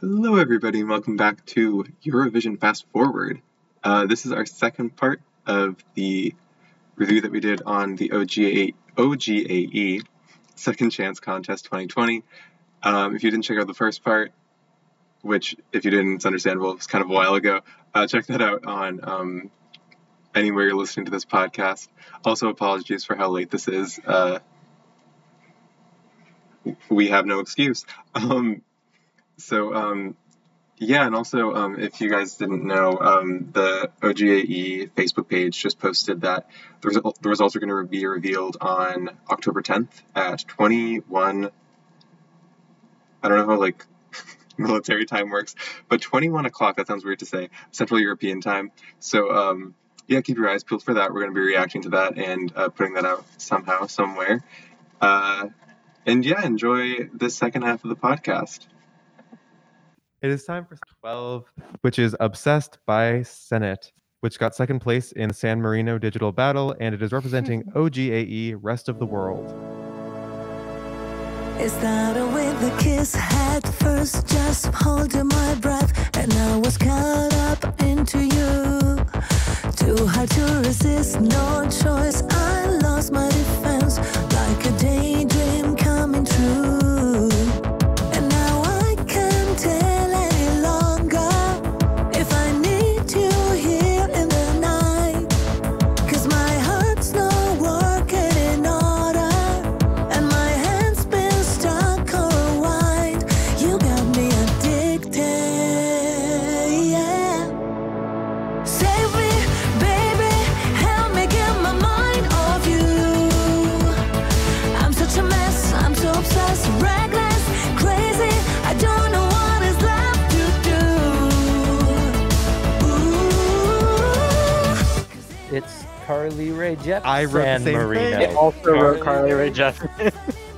Hello, everybody, and welcome back to Eurovision Fast Forward. Uh, this is our second part of the review that we did on the OGA, OGAE Second Chance Contest 2020. Um, if you didn't check out the first part, which, if you didn't, it's understandable, it was kind of a while ago, uh, check that out on um, anywhere you're listening to this podcast. Also, apologies for how late this is. Uh, we have no excuse. Um, so, um, yeah, and also, um, if you guys didn't know, um, the OGAE Facebook page just posted that the, the results are going to be revealed on October 10th at 21. I don't know how like military time works, but 21 o'clock. That sounds weird to say. Central European time. So, um, yeah, keep your eyes peeled for that. We're going to be reacting to that and uh, putting that out somehow, somewhere. Uh, and yeah, enjoy the second half of the podcast. It is time for 12, which is Obsessed by Senhit, which got second place in San Marino Digital Battle, and it is representing OGAE Rest of the World. It started with a kiss at first, just holding my breath, and I was caught up into you. Too hard to resist, no choice. I lost my defense like a daydream Carly Rae Jepsen. I wrote the San same Marino. thing. It also wrote Carly Rae Jepsen.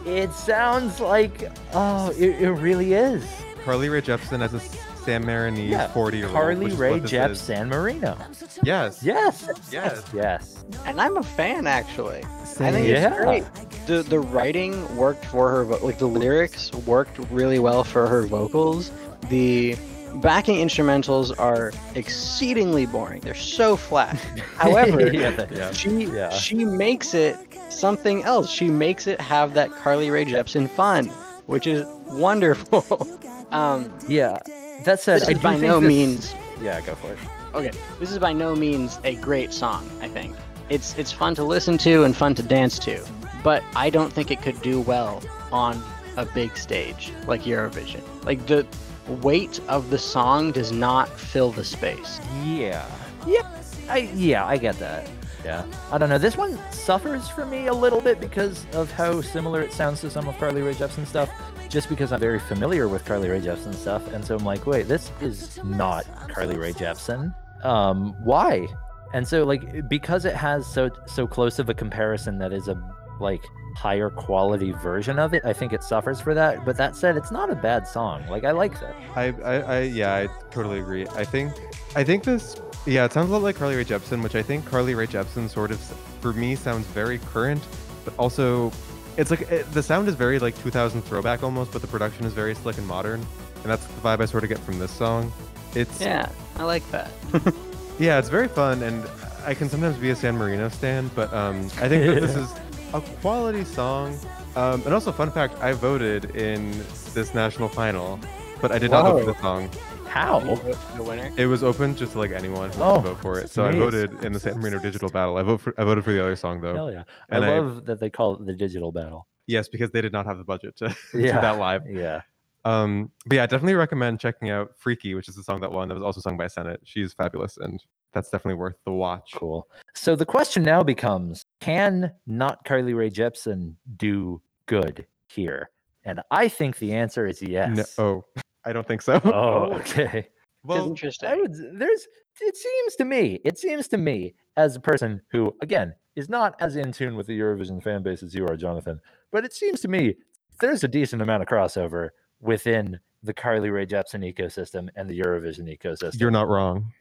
It sounds like oh, it, it really is. Carly Rae Jepsen as a San Marinese Yeah, 40 year old. Carly Rae Jepsen San Marino. Yes. Yes. Yes. Yes. and I'm a fan actually. I think Yeah. it's great. The the writing worked for her, vo- like the lyrics worked really well for her vocals. The backing instrumentals are exceedingly boring. They're so flat. However, yeah, Yeah. she Yeah. she makes it something else. She makes it have that Carly Rae Jepsen fun, which is wonderful. um, yeah. That said, this I by no this- means Yeah, go for it. okay. This is by no means a great song. I think it's it's fun to listen to and fun to dance to, but I don't think it could do well on a big stage like Eurovision. Like the weight of the song does not fill the space. Yeah. Yep. I yeah, I get that. Yeah. I don't know. This one suffers for me a little bit because of how similar it sounds to some of Carly Rae Jepsen stuff. Just because I'm very familiar with Carly Rae Jepsen stuff, and so I'm like, wait, this is not Carly Rae Jepsen. Um, why? And so like because it has so so close of a comparison that is a like higher quality version of it, I think it suffers for that. But that said, it's not a bad song. Like I like that. I, I, I, yeah, I totally agree. I think, I think this, yeah, it sounds a lot like Carly Rae Jepsen, which I think Carly Rae Jepsen sort of, for me, sounds very current, but also, it's like it, the sound is very like 2000 throwback almost, but the production is very slick and modern, and that's the vibe I sort of get from this song. It's Yeah, I like that. yeah, it's very fun, and I can sometimes be a San Marino stan, but um, I think that this is a quality song. Um, and also, fun fact: I voted in this national final, but I did not vote for the song. How? the winner. It was open just to like anyone who Oh, could vote for it. So I voted in the San Marino Digital Battle. I vote for I voted for the other song though. Hell yeah! I And I- love that they call it the digital battle. Yes, because they did not have the budget to Yeah. do that live. Yeah. Um, but yeah, I definitely recommend checking out "Freaky," which is the song that won. That was also sung by Senhit. She's fabulous, and that's definitely worth the watch. Cool. So the question now becomes can not Carly Rae Jepsen do good here? And I think the answer is yes. No, oh, I don't think so. Oh, okay. well, interesting. I would there's it seems to me, it seems to me as a person who again is not as in tune with the Eurovision fan base as you are, Jonathan, but it seems to me there's a decent amount of crossover within the Carly Rae Jepsen ecosystem and the Eurovision ecosystem. you're not wrong.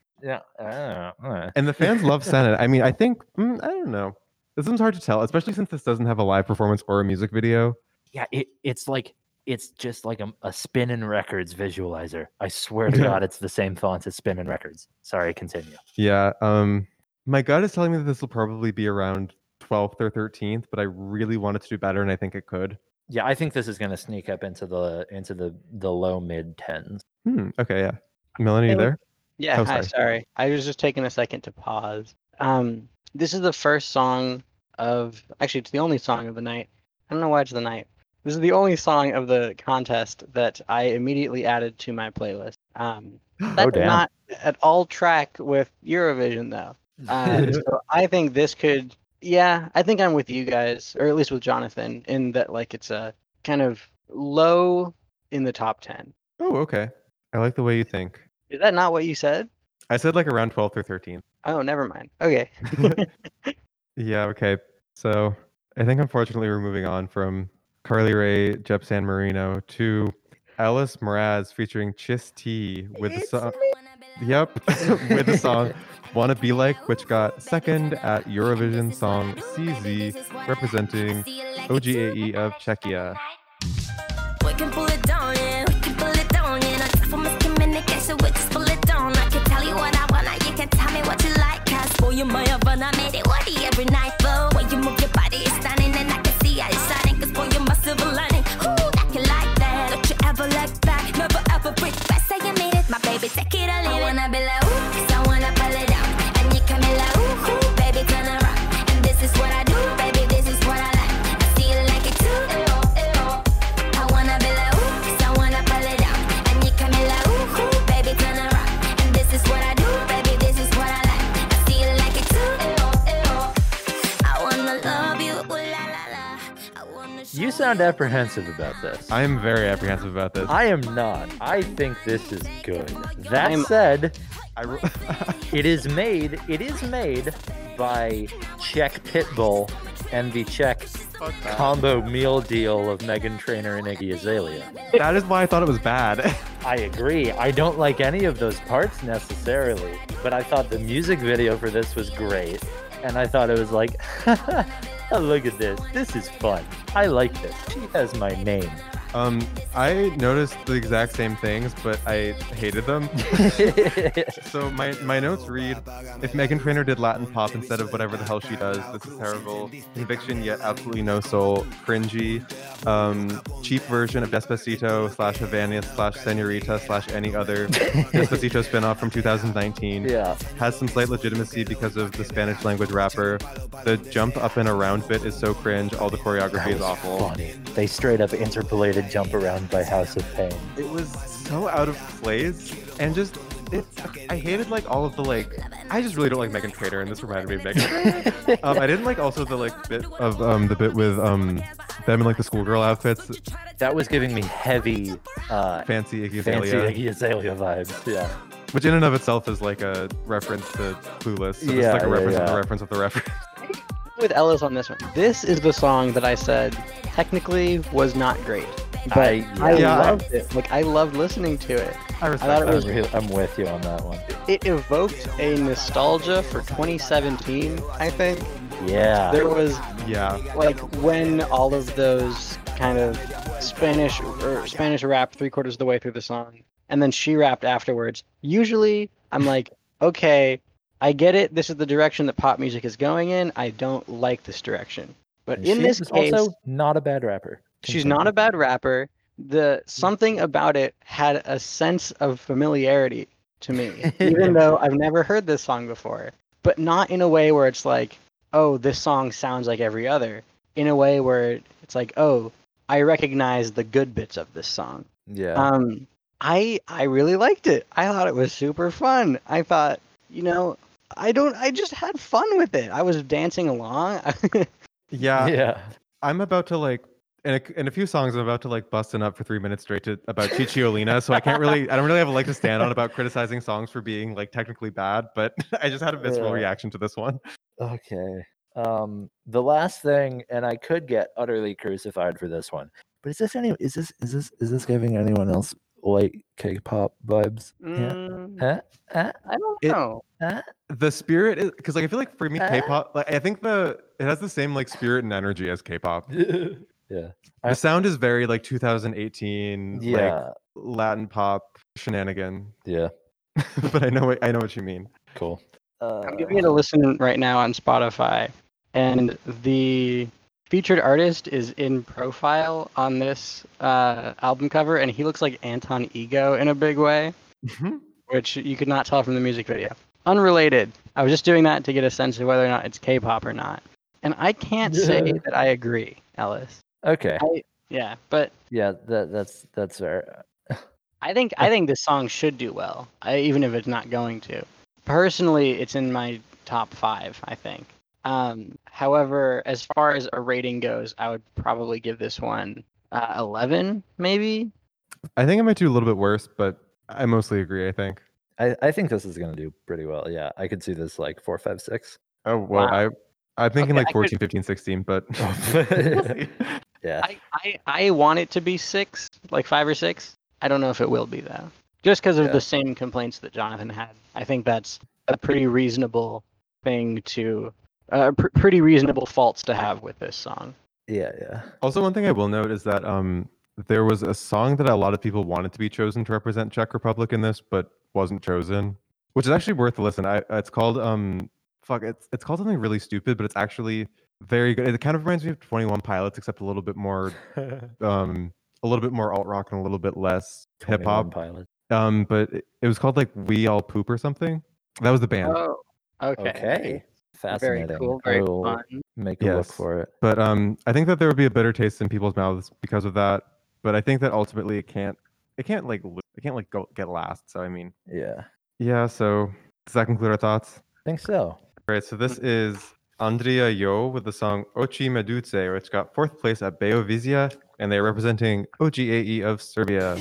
yeah. And the fans love Senhit. I mean, I think mm, I don't know. This one's hard to tell, especially since this doesn't have a live performance or a music video. yeah it, it's like it's just like a, a spinning records visualizer. I swear to God, it's the same font as spinning records. Sorry, continue. Yeah. Um, my gut is telling me that this will probably be around 12th or 13th, but I really want it to do better, and I think it could. Yeah, I think this is going to sneak up into the into the the low mid tens. Hmm. Okay. Yeah. Melanie, Hey, there? Yeah, Oh, hi, sorry. sorry. I was just taking a second to pause. Um, this is the first song of actually it's the only song of the night. I don't know why it's the night. This is the only song of the contest that I immediately added to my playlist. Um, that's Oh, damn. not at all track with Eurovision though. Uh, so I think this could, yeah, I think I'm with you guys, or at least with Jonathan, in that like it's a kind of low in the top ten. Oh, okay. I like the way you think. Is that not what you said? I said like around 12th or 13th. Oh, never mind. Okay. Yeah. Okay. So I think unfortunately we're moving on from Carly Rae, Jeb San Marino to Alice Mraz featuring Chis T with the song. Yep, with the song "Wanna Be Like," which got second at Eurovision Song CZ, representing OGAE E of Czechia. We can pull it down, yeah. We can pull it down, yeah. No time for miscommunication. We just pull it down. I can tell you what I want. Now you can tell me what you like. Cause for you, my Havana made it worthy every night. Body, it's stunning. And I can see how it's shining. Cause for you, my silver lining. Ooh, that you like that. Don't you ever look back. Never ever break back. Say you made it, my baby. Take it or leave it. I wanna be like, ooh. Sound apprehensive about this. I am very apprehensive about this. I am not. I think this is good. That I'm- said, I ro- it is made. It is made by Czech Pitbull and the Czech combo meal deal of Meghan Trainor and Iggy Azalea. that is why I thought it was bad. I agree. I don't like any of those parts necessarily, but I thought the music video for this was great. And I thought it was like, oh, look at this. This is fun. I like this. She has my name. Um, I noticed the exact same things, but I hated them. So my, my notes read: If Meghan Trainor did Latin pop instead of whatever the hell she does, this is terrible. Conviction yet absolutely no soul. Cringy. Um, cheap version of Despacito slash Havana slash Senorita slash any other Despacito spinoff from 2019. yeah. Has some slight legitimacy because of the Spanish language rapper. The jump up and around bit is so cringe. All the choreography is awful. funny. They straight up interpolated jump around by House of Pain. It was so out of place and just it, I hated like all of the like I just really don't like Meghan Trainor and this reminded me of Meghan. Trainor. um, I didn't like also the like bit of um the bit with um them in like the schoolgirl outfits, That was giving me heavy, uh, fancy Iggy fancy Azalea, Iggy Azalea vibes. Yeah. which in and of itself is like a reference to Clueless. So Yeah, it's like a yeah, reference of yeah. the reference of the reference. With Ellis on this one. This is the song that I said technically was not great, but I- I, yeah. loved it. Like I loved listening to it. I respect thought it was- I'm, really, I'm with you on that one. It evoked a nostalgia for 2017. I think Yeah. there was yeah. like when all of those kind of Spanish or Spanish rap three quarters of the way through the song, and then she rapped afterwards. Usually, I'm like, okay, I get it. This is the direction that pop music is going in. I don't like this direction. But And in she this is case, also not a bad rapper. she's not a bad rapper. The something about it had a sense of familiarity to me, even though I've never heard this song before. But not in a way where it's like, oh, this song sounds like every other. In a way where it's like, oh, I recognize the good bits of this song. Yeah. Um, I I really liked it. I thought it was super fun. I thought, you know, I don't. I just had fun with it. I was dancing along. Yeah. yeah. I'm about to like in a, in a few songs I'm about to like busting up for three minutes straight to about Cicciolina, so I can't really I don't really have a leg to stand on about criticizing songs for being like technically bad, but I just had a visceral Yeah. reaction to this one. Okay. Um, the last thing, and I could get utterly crucified for this one, but is this any? Is this is this is this giving anyone else like K-pop vibes? Yeah. Mm, Huh? Huh? I don't It- know. Huh? The spirit is because like I feel like for me Uh. K-pop like I think the it has the same like spirit and energy as K-pop. Yeah. The sound is very like 2018, like Latin pop shenanigan. Yeah. but I know what I know what you mean. Cool. Uh, I'm giving it a listen right now on Spotify, and the featured artist is in profile on this uh, album cover, and he looks like Anton Ego in a big way, which you could not tell from the music video. Unrelated. I was just doing that to get a sense of whether or not it's K-pop or not, and I can't say that I agree, Ellis. okay. Yeah, but Yeah. That that's that's fair. I think I think this song should do well, I, even if it's not going to. Personally, it's in my top five. I think. Um, however, as far as a rating goes, I would probably give this one uh, eleven, maybe. I think I might do a little bit worse, but I mostly agree. I think. I, I think this is gonna do pretty well. Yeah, I could see this like four, five, six. Oh well, Wow. I I'm thinking Okay, like I could- 14, 15, 16, but Yeah. I, I I want it to be six, like five or six. I don't know if it will be though, just because of Yeah. the same complaints that Jonathan had. I think that's a pretty reasonable thing to, uh, pr- pretty reasonable faults to have with this song. Yeah. Yeah. also one thing I will note is that um there was a song that a lot of people wanted to be chosen to represent Czech Republic in this, but wasn't chosen, which is actually worth a listen. I it's called um fuck it's it's called something really stupid, but it's actually very good. It kind of reminds me of Twenty One Pilots, except a little bit more um a little bit more alt rock and a little bit less hip hop. Pilots. Um, but it, it was called like We All Poop or something. That was the band. Oh, okay. Okay. Fascinating. Very cool. Very I will fun. Make a look Yes. for it. But um, I think that there would be a better taste in people's mouths because of that. But I think that ultimately it can't, it can't like, lo- it can't like go get last. So I mean, Yeah. yeah. So does that conclude our thoughts? I think so. All right. So this is Andrija Jo with the song Oči Meduze, which got fourth place at Beovizija, and they're representing OGAE of Serbia.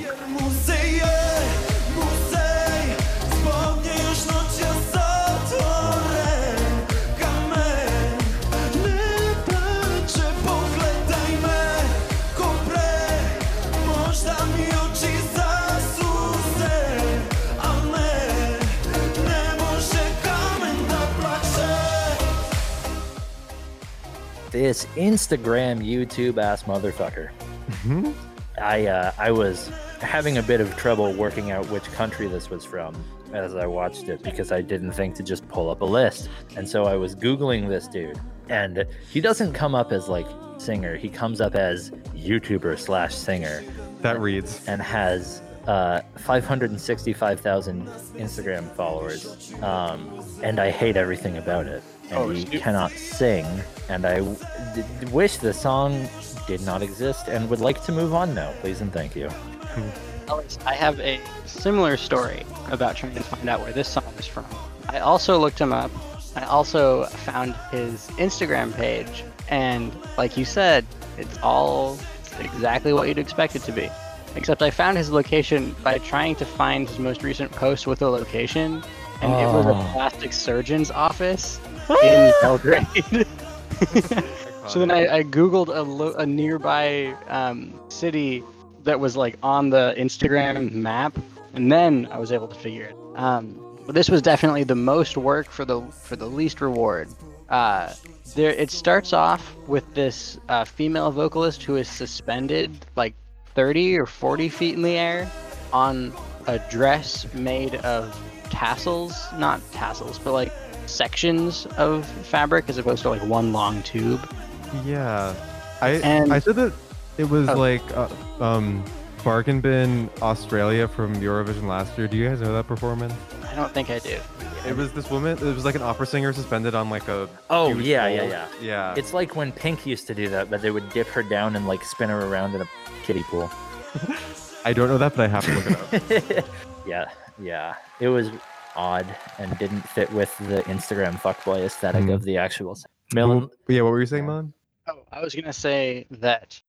This Instagram YouTube ass motherfucker. Mhm. I uh, I was having a bit of trouble working out which country this was from as I watched it because I didn't think to just pull up a list. And so I was googling this dude, and he doesn't come up as like singer. He comes up as YouTuber slash singer, That reads. and has uh, 565,000 Instagram followers. Um, and I hate everything about it. And Oh, he stu- cannot sing. And I w- d- d- wish the song did not exist and would like to move on now. Please and thank you. Alex, I have a similar story about trying to find out where this song is from. I also looked him up. I also found his Instagram page, and like you said, it's all exactly what you'd expect it to be. Except I found his location by trying to find his most recent post with a location, and it was a Oh. plastic surgeon's office in Belgrade. so then I, I googled a, lo- a nearby um, city that was like on the Instagram map, and then I was able to figure it. Um, but this was definitely the most work for the for the least reward. Uh, there, it starts off with this uh, female vocalist who is suspended like 30 or 40 feet in the air on a dress made of tassels, not tassels, but like sections of fabric as opposed to like one long tube. Yeah, I And- I said that it was Oh. like uh, um Bargain Bin Australia from Eurovision last year. Do you guys know that performance? I don't think I do. It was this woman. It was like an opera singer suspended on like a. Oh, huge yeah, yeah, yeah. Yeah. It's like when Pink used to do that, but they would dip her down and like spin her around in a kiddie pool. I don't know that, but I have to look it up. yeah, yeah. It was odd and didn't fit with the Instagram fuckboy aesthetic Mhm. of the actual. s- Millen, Well, yeah. What were you saying, Melon? Oh, I was gonna say that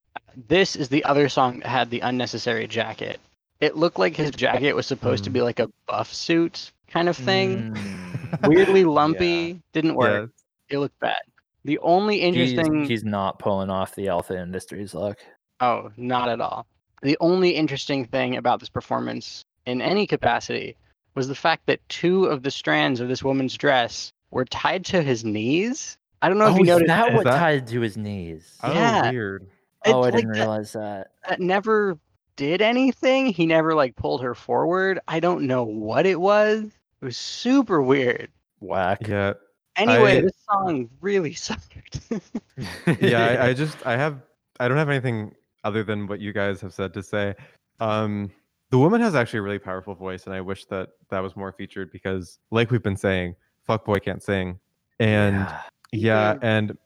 this is the other song that had the unnecessary jacket. It looked like his jacket was supposed to Mm. be like a buff suit kind of thing. Mm. Weirdly lumpy, didn't Yeah. work. It looked bad. The only He's, interesting he's not pulling off the Alpha Industries look. Oh, not at all. The only interesting thing about this performance in any capacity was the fact that two of the strands of this woman's dress were tied to his knees. I don't know if oh, you is noticed. that Is what that- tied to his knees? Oh, Yeah. weird. It's Oh, I like didn't that- realize that. that never did anything. He never like pulled her forward. I don't know what it was. It was super weird. Whack. Yeah, Anyway, I- this song really sucked. yeah. I, I just I have I don't have anything other than what you guys have said to say. Um, the woman has actually a really powerful voice, and I wish that that was more featured because, like we've been saying, fuck boy can't sing, and Yeah. yeah, Yeah. and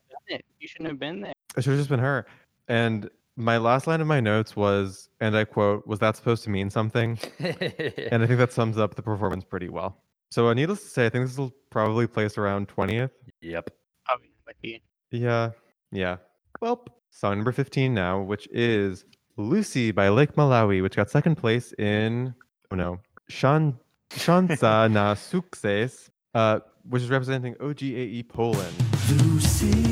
you shouldn't have been there. it should have just been her. And my last line of my notes was, and I quote, "Was that supposed to mean something?" And I think that sums up the performance pretty well. So, uh, needless to say, I think this will probably place around twentieth. yep. Oh, might be. Yeah, yeah. Well, song number 15 now, which is Lucy by Lake Malawi, which got second place in, oh no, Shan, Szansa na Sukces, uh, which is representing OGAE Poland. Lucy,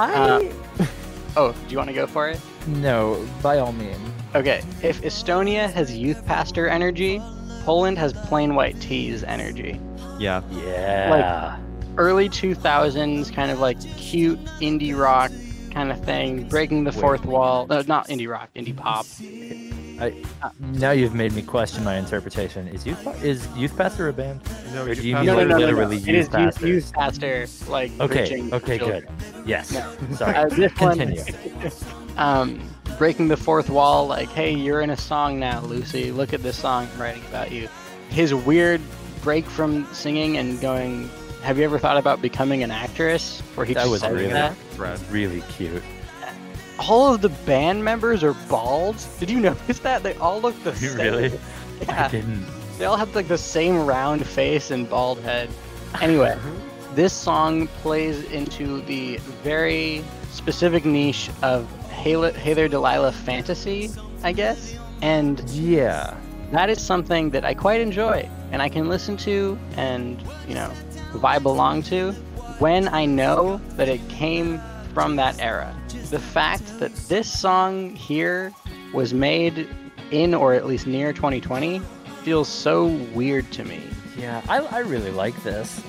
I uh, oh, do you want to go for it? no, by all means. Okay, if Estonia has youth pastor energy, Poland has Plain White T's energy. Yeah, Yeah. Like early 2000s, kind of like cute indie rock kind of thing, breaking the Wait. fourth wall. No, not indie rock, indie pop. Now you've made me question my interpretation. Is youth is youth pastor a band? no, Or you do you passed mean No, no, it. no, no, no. literally It youth is youth, pastor? youth pastor, like Okay. Okay. children. Good. Yes. No. Sorry. Uh, this Continue. one, um, breaking the fourth wall. Like, hey, you're in a song now, Lucy. Look at this song I'm writing about you. His weird break from singing and going. Have you ever thought about becoming an actress? Where he That just was really that. Really cute. All of the band members are bald. Did you notice that? They all look the same. really? I didn't. They all have like the same round face and bald head. Anyway, this song plays into the very specific niche of hey There Delilah fantasy, I guess. And Yeah. that is something that I quite enjoy and I can listen to and, you know, vibe along to when I know that it came from that era. The fact that this song here was made in or at least near 2020 feels so weird to me. Yeah, I, I really like this.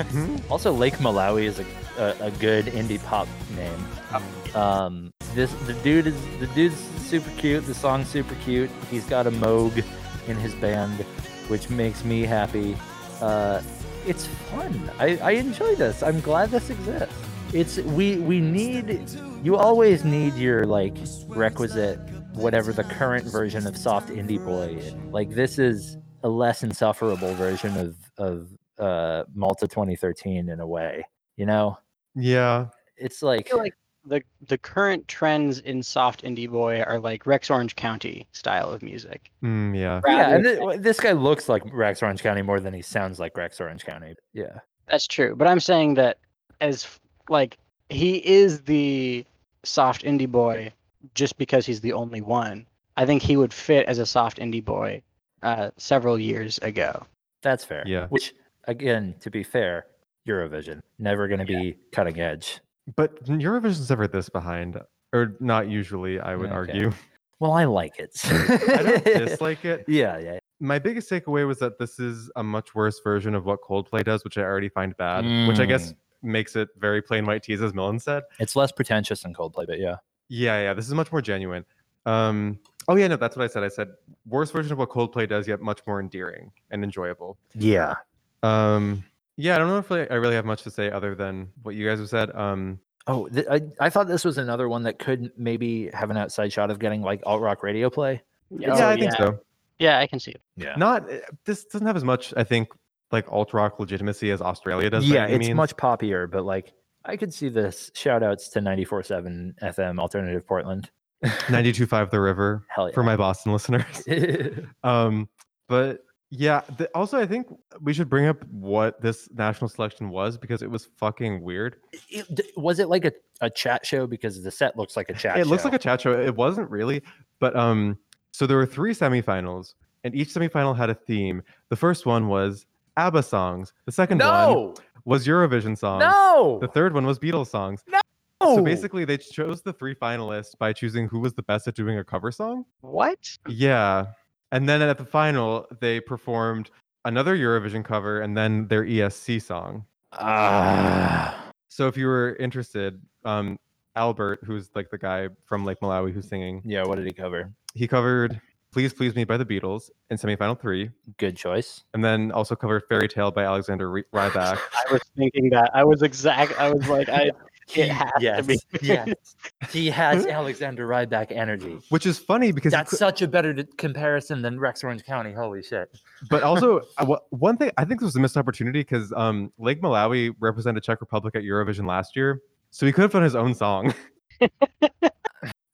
also, Lake Malawi is a, a, a good indie pop name. Um, this the dude is the dude's super cute. The song's super cute. He's got a Moog in his band, which makes me happy. Uh, it's fun. I, I enjoy this. I'm glad this exists. It's we we need. You always need your like requisite whatever the current version of soft indie boy. is. Like this is a less insufferable version of of uh, Malta 2013 in a way. You know, Yeah, it's I like, feel like the the current trends in soft indie boy are like Rex Orange County style of music. mm, yeah. yeah, and than- thi- this guy looks like Rex Orange County more than he sounds like Rex Orange County. Yeah. That's true, but I'm saying that as f- like he is the soft indie boy just because he's the only one. I think he would fit as a soft indie boy uh, several years ago. That's fair. Yeah. Which, again, to be fair, Eurovision never going to be cutting edge. But Eurovision's never this behind, or not usually, I would Okay. argue. Well, I like it. I don't dislike it. Yeah, yeah. My biggest takeaway was that this is a much worse version of what Coldplay does, which I already find bad, which I guess makes it very Plain White T's, as Millen said. It's less pretentious than Coldplay, but yeah. Yeah, yeah, this is much more genuine. Um, oh yeah, no, that's what I said. I said worst version of what Coldplay does, yet much more endearing and enjoyable. Yeah. Um, yeah, I don't know if I, I really have much to say other than what you guys have said. Um, Oh, th- I, I thought this was another one that could maybe have an outside shot of getting like alt rock radio play. yeah, Oh, I think yeah. so. Yeah, I can see it. Yeah. Not uh, this doesn't have as much, I think, like alt rock legitimacy as Australia does. yeah, it's means. much poppier, but like I could see this. Shout outs to 94.7 FM Alternative Portland. 92.5 The River yeah. for my Boston listeners. Um, but Yeah. The, also, I think we should bring up what this national selection was because it was fucking weird. It- was it like a, a chat show? Because the set looks like a chat it show. looks like a chat show. It wasn't really, but um, so there were three semifinals, and each semifinal had a theme. The first one was ABBA songs. The second one was Eurovision songs. No! The third one was Beatles songs. No! So basically, they chose the three finalists by choosing who was the best at doing a cover song. What? Yeah. And then at the final, they performed another Eurovision cover and then their ESC song. Ah. So if you were interested, um, Albert, who's like the guy from Lake Malawi who's singing, yeah, what did he cover? he covered Please Please Me by the Beatles in semifinal three, Good choice. and then also covered Fairy Tale by Alexander Ry- Rybak. I was thinking that. I was exact. I was like, I. It has yes, to be. yes. He has Alexander Rybak energy. Which is funny because That's cou- such a better d- comparison than Rex Orange County. Holy shit. but also uh, one thing I think this was a missed opportunity because um, Lake Malawi represented Czech Republic at Eurovision last year, so he could have done his own song.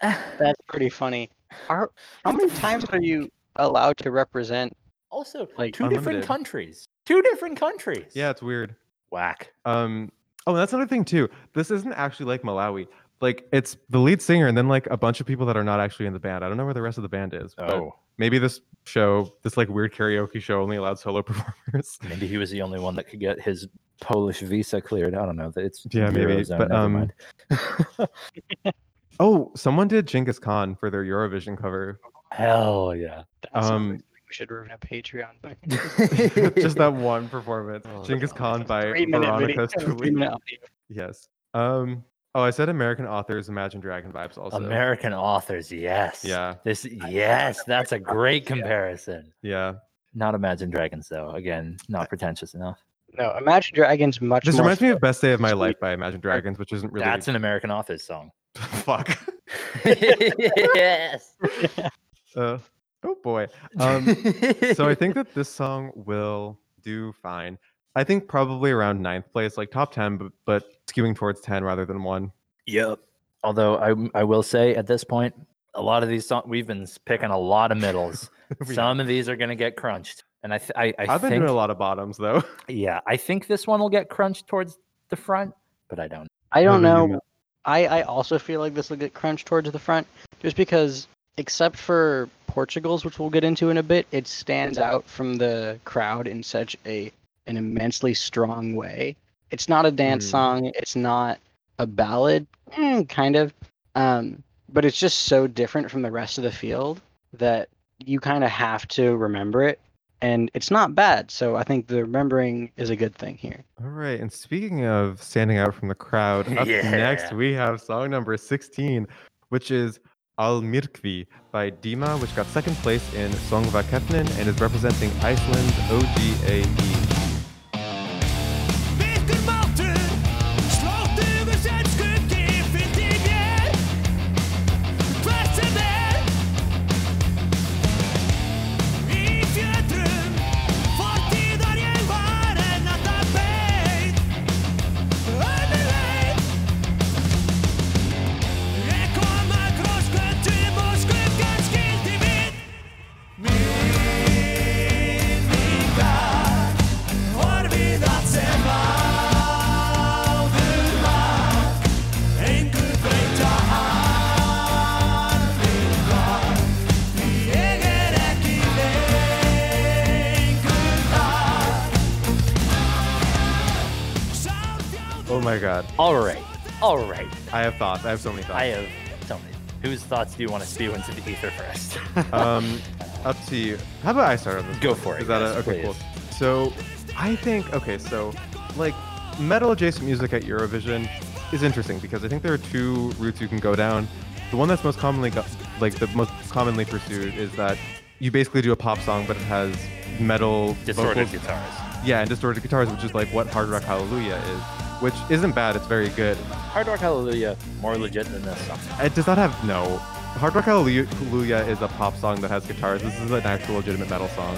That's pretty funny. Are, how many times are you allowed to represent? Also, Like, two different countries. Two different countries. yeah, it's weird. Whack. Um, oh, that's another thing too. This isn't actually like Malawi. Like it's the lead singer and then like a bunch of people that are not actually in the band. I don't know where the rest of the band is. Oh, maybe this show, this like weird karaoke show, only allowed solo performers. maybe he was the only one that could get his Polish visa cleared. I don't know. It's Yeah, maybe, Eurozone, but, never um, mind. oh, someone did Genghis Khan for their Eurovision cover. Hell yeah. That's Um, something we should run a Patreon. Just that one performance. Oh, Genghis Khan by Veronica Stuli. Yes. Um. Oh, I said American authors, Imagine Dragon vibes also. American authors, yes. Yeah. This yes, that's a great comparison. Yeah. Not Imagine Dragons though. Again, not pretentious enough. No, Imagine Dragons much This more. reminds me of Best Day of My. Life by Imagine Dragons, which isn't really. That's an American authors song. Fuck. yes. Uh, oh boy. Um. so I think that this song will do fine. I think probably around ninth place, like top ten, but, but skewing towards ten rather than one. Yep. Although I I will say at this point, a lot of these songs we've been picking a lot of middles. Some of these are going to get crunched, and I th- I, I I've been think doing a lot of bottoms though. yeah I think this one will get crunched towards the front, but I don't. I don't Whatever you know. I, I also feel like this will get crunched towards the front just because, except for Portugal's, which we'll get into in a bit, it stands out from the crowd in such a an immensely strong way. It's not a dance Mm. song. It's not a ballad, mm, kind of, um, but it's just so different from the rest of the field that you kind of have to remember it, and it's not bad. So I think the remembering is a good thing here. All right. And speaking of standing out from the crowd, up next we have song number 16, which is Almyrkvi by Dimma, which got second place in Söngvakeppnin and is representing Iceland OGAE. Have. I have so many thoughts. I have tell me whose thoughts do you want to spew into the ether first? um, up to you. How about I start on this? Go one? for it, Is that a, okay? Cool. So, I think okay. So, like metal adjacent music at Eurovision is interesting because I think there are two routes you can go down. The one that's most commonly go- like the most commonly pursued is that you basically do a pop song, but it has metal Distorted vocals. guitars. Yeah, and distorted guitars, which is like what Hard Rock Hallelujah is, which isn't bad. It's very good. Hard Rock Hallelujah more legit than this song. It does not have no. Hard Rock Hallelujah is a pop song that has guitars. This is an actual legitimate metal song.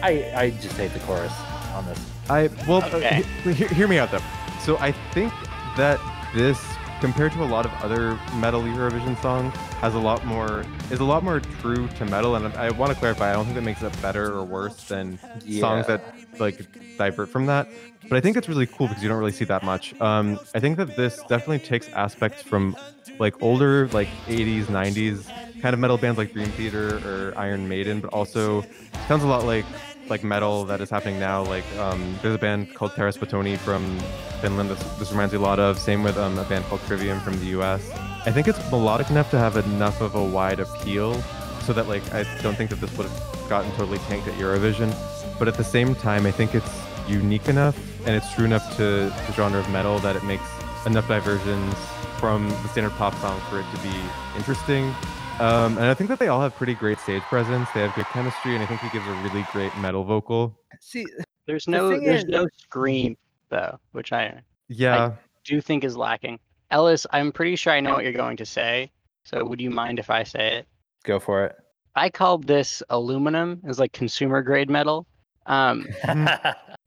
I I just hate the chorus on this. I well, Okay. he- he- hear me out though. So I think that this compared to a lot of other metal Eurovision songs, has a lot more is a lot more true to metal. And I want to clarify, I don't think that makes it better or worse than songs that like divert from that. But I think it's really cool because you don't really see that much. Um, I think that this definitely takes aspects from like older like 80s, 90s kind of metal bands like Dream Theater or Iron Maiden, but also sounds a lot like like metal that is happening now. Like um, there's a band called Teräsbetoni from Finland. This, this reminds me a lot of. Same with um, a band called Trivium from the U.S. I think it's melodic enough to have enough of a wide appeal, so that like I don't think that this would have gotten totally tanked at Eurovision. But at the same time, I think it's unique enough and it's true enough to the genre of metal that it makes enough diversions from the standard pop song for it to be interesting. Um, and I think that they all have pretty great stage presence. They have good chemistry, and I think he gives a really great metal vocal. See, There's no thing there's is- no scream though, which I Yeah, I do think is lacking. Ellis, I'm pretty sure I know what you're going to say. So would you mind if I say it? go for it. I called this aluminum as like consumer grade metal. Um,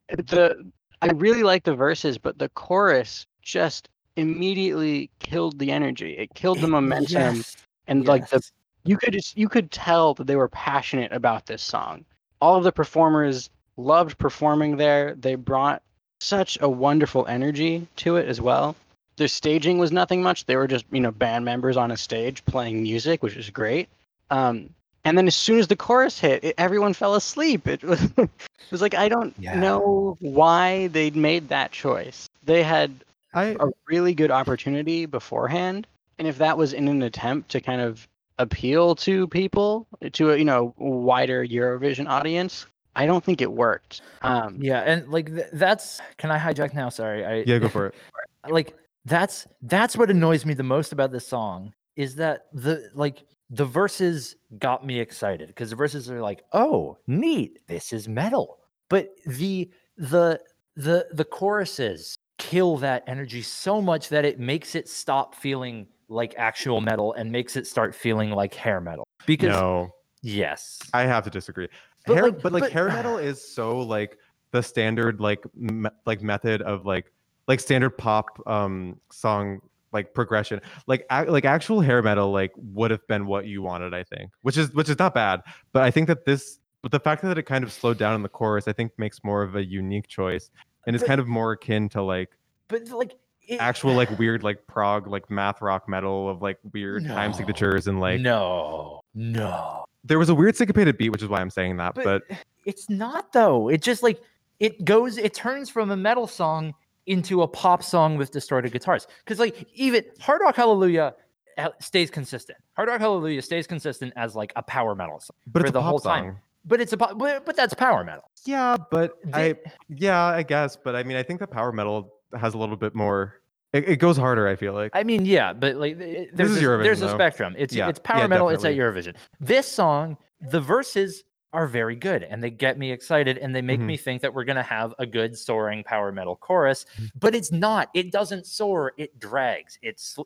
the I really like the verses, but the chorus just immediately killed the energy. It killed the momentum, Yes, and like the you could just you could tell that they were passionate about this song. All of the performers loved performing there. They brought such a wonderful energy to it as well. Their staging was nothing much. They were just you know band members on a stage playing music, which is great. Um, and then as soon as the chorus hit, it, everyone fell asleep. It was, it was like I don't Yeah. know why they made that choice. They had I a really good opportunity beforehand, and if that was in an attempt to kind of appeal to people to a you know wider Eurovision audience, I don't think it worked. Um, Yeah, and like th- that's. Can I hijack now? Sorry, I yeah, go for it. like that's that's what annoys me the most about this song is that the like the verses got me excited because the verses are like oh neat this is metal but the the the the choruses kill that energy so much that it makes it stop feeling like actual metal and makes it start feeling like hair metal because No, yes I have to disagree. But, hair, like- but like but- hair metal is so like the standard like me- like method of like like standard pop um song like progression. Like ac- like actual hair metal like would have been what you wanted, I think, which is which is not bad. But I think that this, but the fact that it kind of slowed down in the chorus, I think makes more of a unique choice, and it's But- kind of more akin to like but like it, actual like weird like prog like math rock metal of like weird time signatures and like no no there was a weird syncopated beat, which is why I'm saying that. But, it's not though. It just like it goes, it turns from a metal song into a pop song with distorted guitars. Because like even Hard Rock Hallelujah uh, stays consistent. Hard Rock Hallelujah stays consistent as like a power metal song. but for the whole song. time. But it's a pop, but, but that's power metal. Yeah, but I yeah, I guess, but I mean, I think the power metal has a little bit more. It, it goes harder. I feel like. I mean, yeah, but like there's is a, Eurovision, there's a though. spectrum. It's Yeah, it's yeah, power metal. It's at definitely. Eurovision. This song, the verses are very good and they get me excited and they make Mhm. me think that we're gonna have a good soaring power metal chorus. But it's not. It doesn't soar. It drags. It's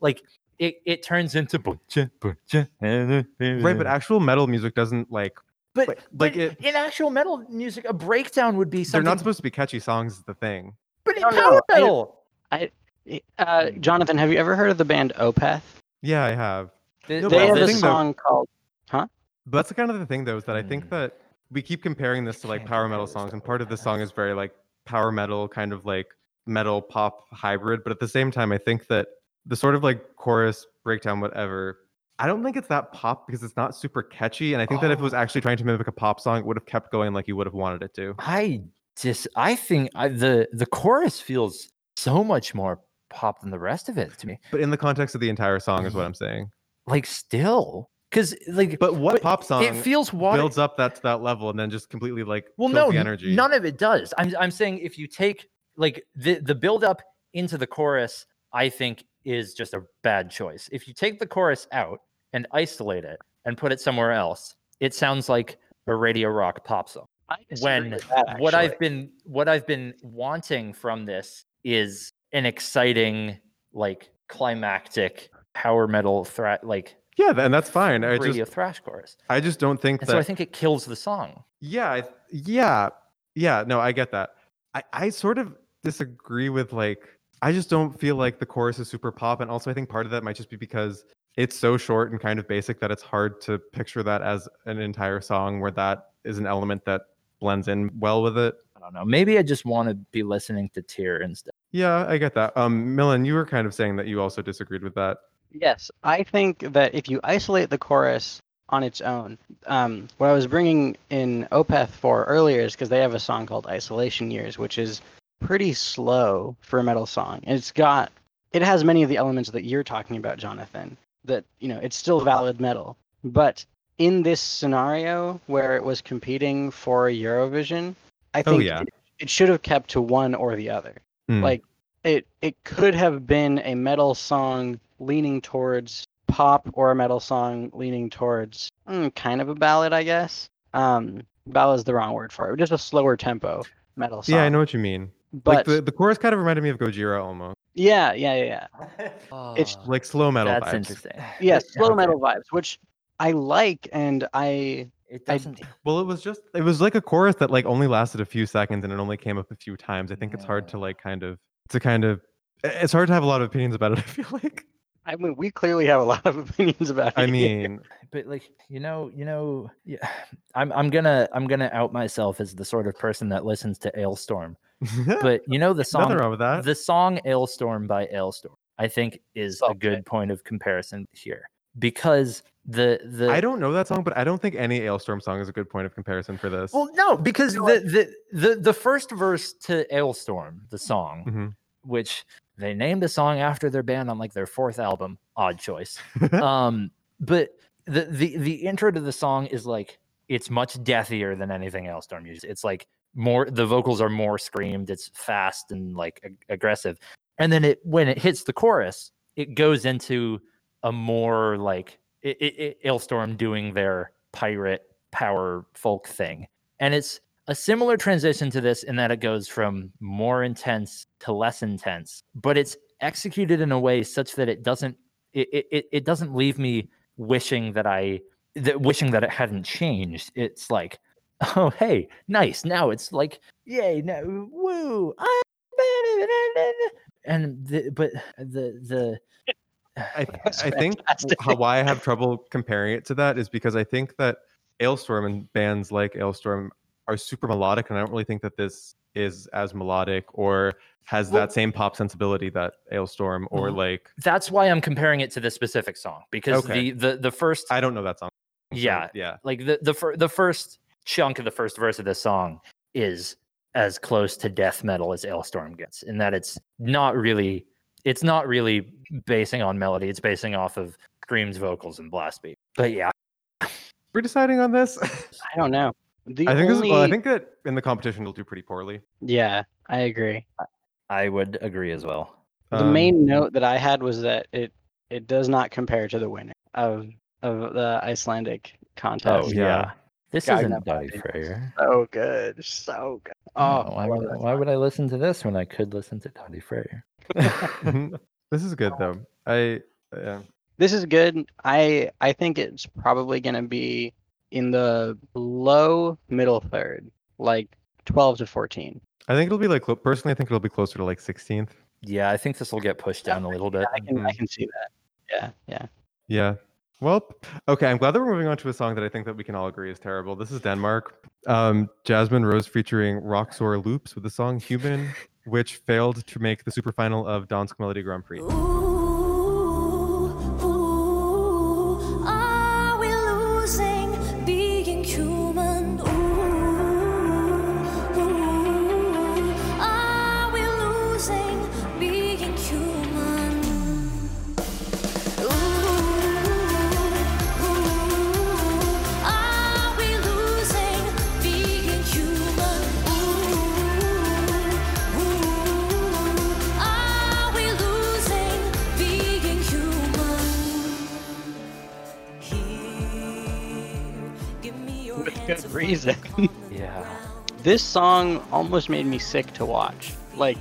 like it. It turns into right, but actual metal music doesn't like. but, like- but like it- in actual metal music, a breakdown would be something They're not supposed to be catchy songs. Is the thing. But in No, no, power I- metal. uh, Jonathan, have you ever heard of the band Opeth? Yeah, I have. Th- No, They but have the a thing, though- song called But that's kind of the thing, though, is that I think Mm. that we keep comparing this to like power metal songs, and part of the song is very like power metal, kind of like metal pop hybrid. But at the same time, I think that the sort of like chorus breakdown, whatever, I don't think it's that pop because it's not super catchy. And I think that if it was Oh. actually trying to mimic a pop song, it would have kept going like you would have wanted it to. I just I think I, the the chorus feels so much more pop than the rest of it to me. But in the context of the entire song, is what I'm saying. Like still, because like But what But pop song it feels water. builds up that to that level and then just completely like well, no, the energy? none of it does. I'm I'm saying if you take like the the build up into the chorus, I think is just a bad choice. If you take the chorus out and isolate it and put it somewhere else, it sounds like a radio rock pop song. I disagree when that, what I've been what I've been wanting from this is an exciting, like climactic power metal threat like yeah, and that's fine. I radio just thrash chorus. I just don't think And that so I think it kills the song. Yeah, I, yeah, yeah. No, I get that. I, I sort of disagree with like I just don't feel like the chorus is super pop, and also I think part of that might just be because it's so short and kind of basic that it's hard to picture that as an entire song where that is an element that blends in well with it. I don't know. Maybe I just want to be listening to Tear instead. Yeah, I get that. Um, Millen, you were kind of saying that you also disagreed with that. Yes, I think that if you isolate the chorus on its own, um, what I was bringing in Opeth for earlier is because they have a song called Isolation Years, which is pretty slow for a metal song. And it's got, it has many of the elements that you're talking about, Jonathan, that, you know, it's still valid metal. But in this scenario where it was competing for Eurovision, I Oh, think yeah. it, it should have kept to one or the other Hmm. like it it could have been a metal song leaning towards pop or a metal song leaning towards mm, kind of a ballad i guess um ballad is the wrong word for it just a slower tempo metal song yeah, I know what you mean. but like the, the chorus kind of reminded me of Gojira almost, yeah yeah yeah yeah It's- like slow metal That's vibes. interesting. yeah slow Okay. metal vibes which i like and i It doesn't. Well, it was just it was like a chorus that like only lasted a few seconds and it only came up a few times. I think it's hard to like kind of to kind of it's hard to have a lot of opinions about it. I feel like. i mean we clearly have a lot of opinions about it I mean, but like you know you know yeah, i'm i'm gonna i'm gonna out myself as the sort of person that listens to alestorm but you know the song nothing wrong with that. the song alestorm by alestorm i think is a good point of comparison here because the the I don't know that song, but I don't think any Alestorm song is a good point of comparison for this. well no because the, the the the first verse to alestorm the song Mhm. which they named the song after their band on like their fourth album odd choice um but the the the intro to the song is like it's much deathier than anything Alestorm uses it's like more the vocals are more screamed it's fast and like ag- aggressive and then it when it hits the chorus it goes into a more like it, it, it Alestorm doing their pirate power folk thing. And it's a similar transition to this in that it goes from more intense to less intense but it's executed in a way such that it doesn't it, it, it- doesn't leave me wishing that i that wishing that it hadn't changed. It's like oh hey nice now it's like yay no woo ah, and the, but the the I, I think how, why I have trouble comparing it to that is because I think that Alestorm and bands like Alestorm are super melodic, and I don't really think that this is as melodic or has Well- that same pop sensibility that Alestorm or Mhm. like that's why i'm comparing it to this specific song because Okay. the the the first I don't know that song. so, Yeah. yeah. like the the fir- the first chunk of the first verse of this song is as close to death metal as Alestorm gets in that it's not really it's not really basing on melody it's basing off of screams vocals and blast beat but yeah We're deciding on this. i don't know the I think this is, well, I think that in the competition it'll do pretty poorly. yeah i agree i would agree as well The Um, main note that I had was that it it does not compare to the winner of of the Icelandic contest. oh yeah. yeah, this Gagna isn't Daði Body. Freyr So good, so good. oh, Oh, why, would, why would I listen to this when I could listen to Daði Freyr? this is good though. I yeah. This is good. I I think it's probably gonna be in the low middle third, like twelve to fourteen. I think it'll be like personally. I think it'll be closer to like 16th. Yeah, I think this will get pushed down a little bit. I can I Mhm. can see that. Yeah, yeah. Yeah. Well, okay. I'm glad that we're moving on to a song that I think that we can all agree is terrible. This is Denmark. Um, Jasmin Rose featuring Roxorloops with the song "Human," which failed to make the super final of Dansk Melodi Grand Prix. Ooh, reason. Yeah. this song almost made me sick to watch. Like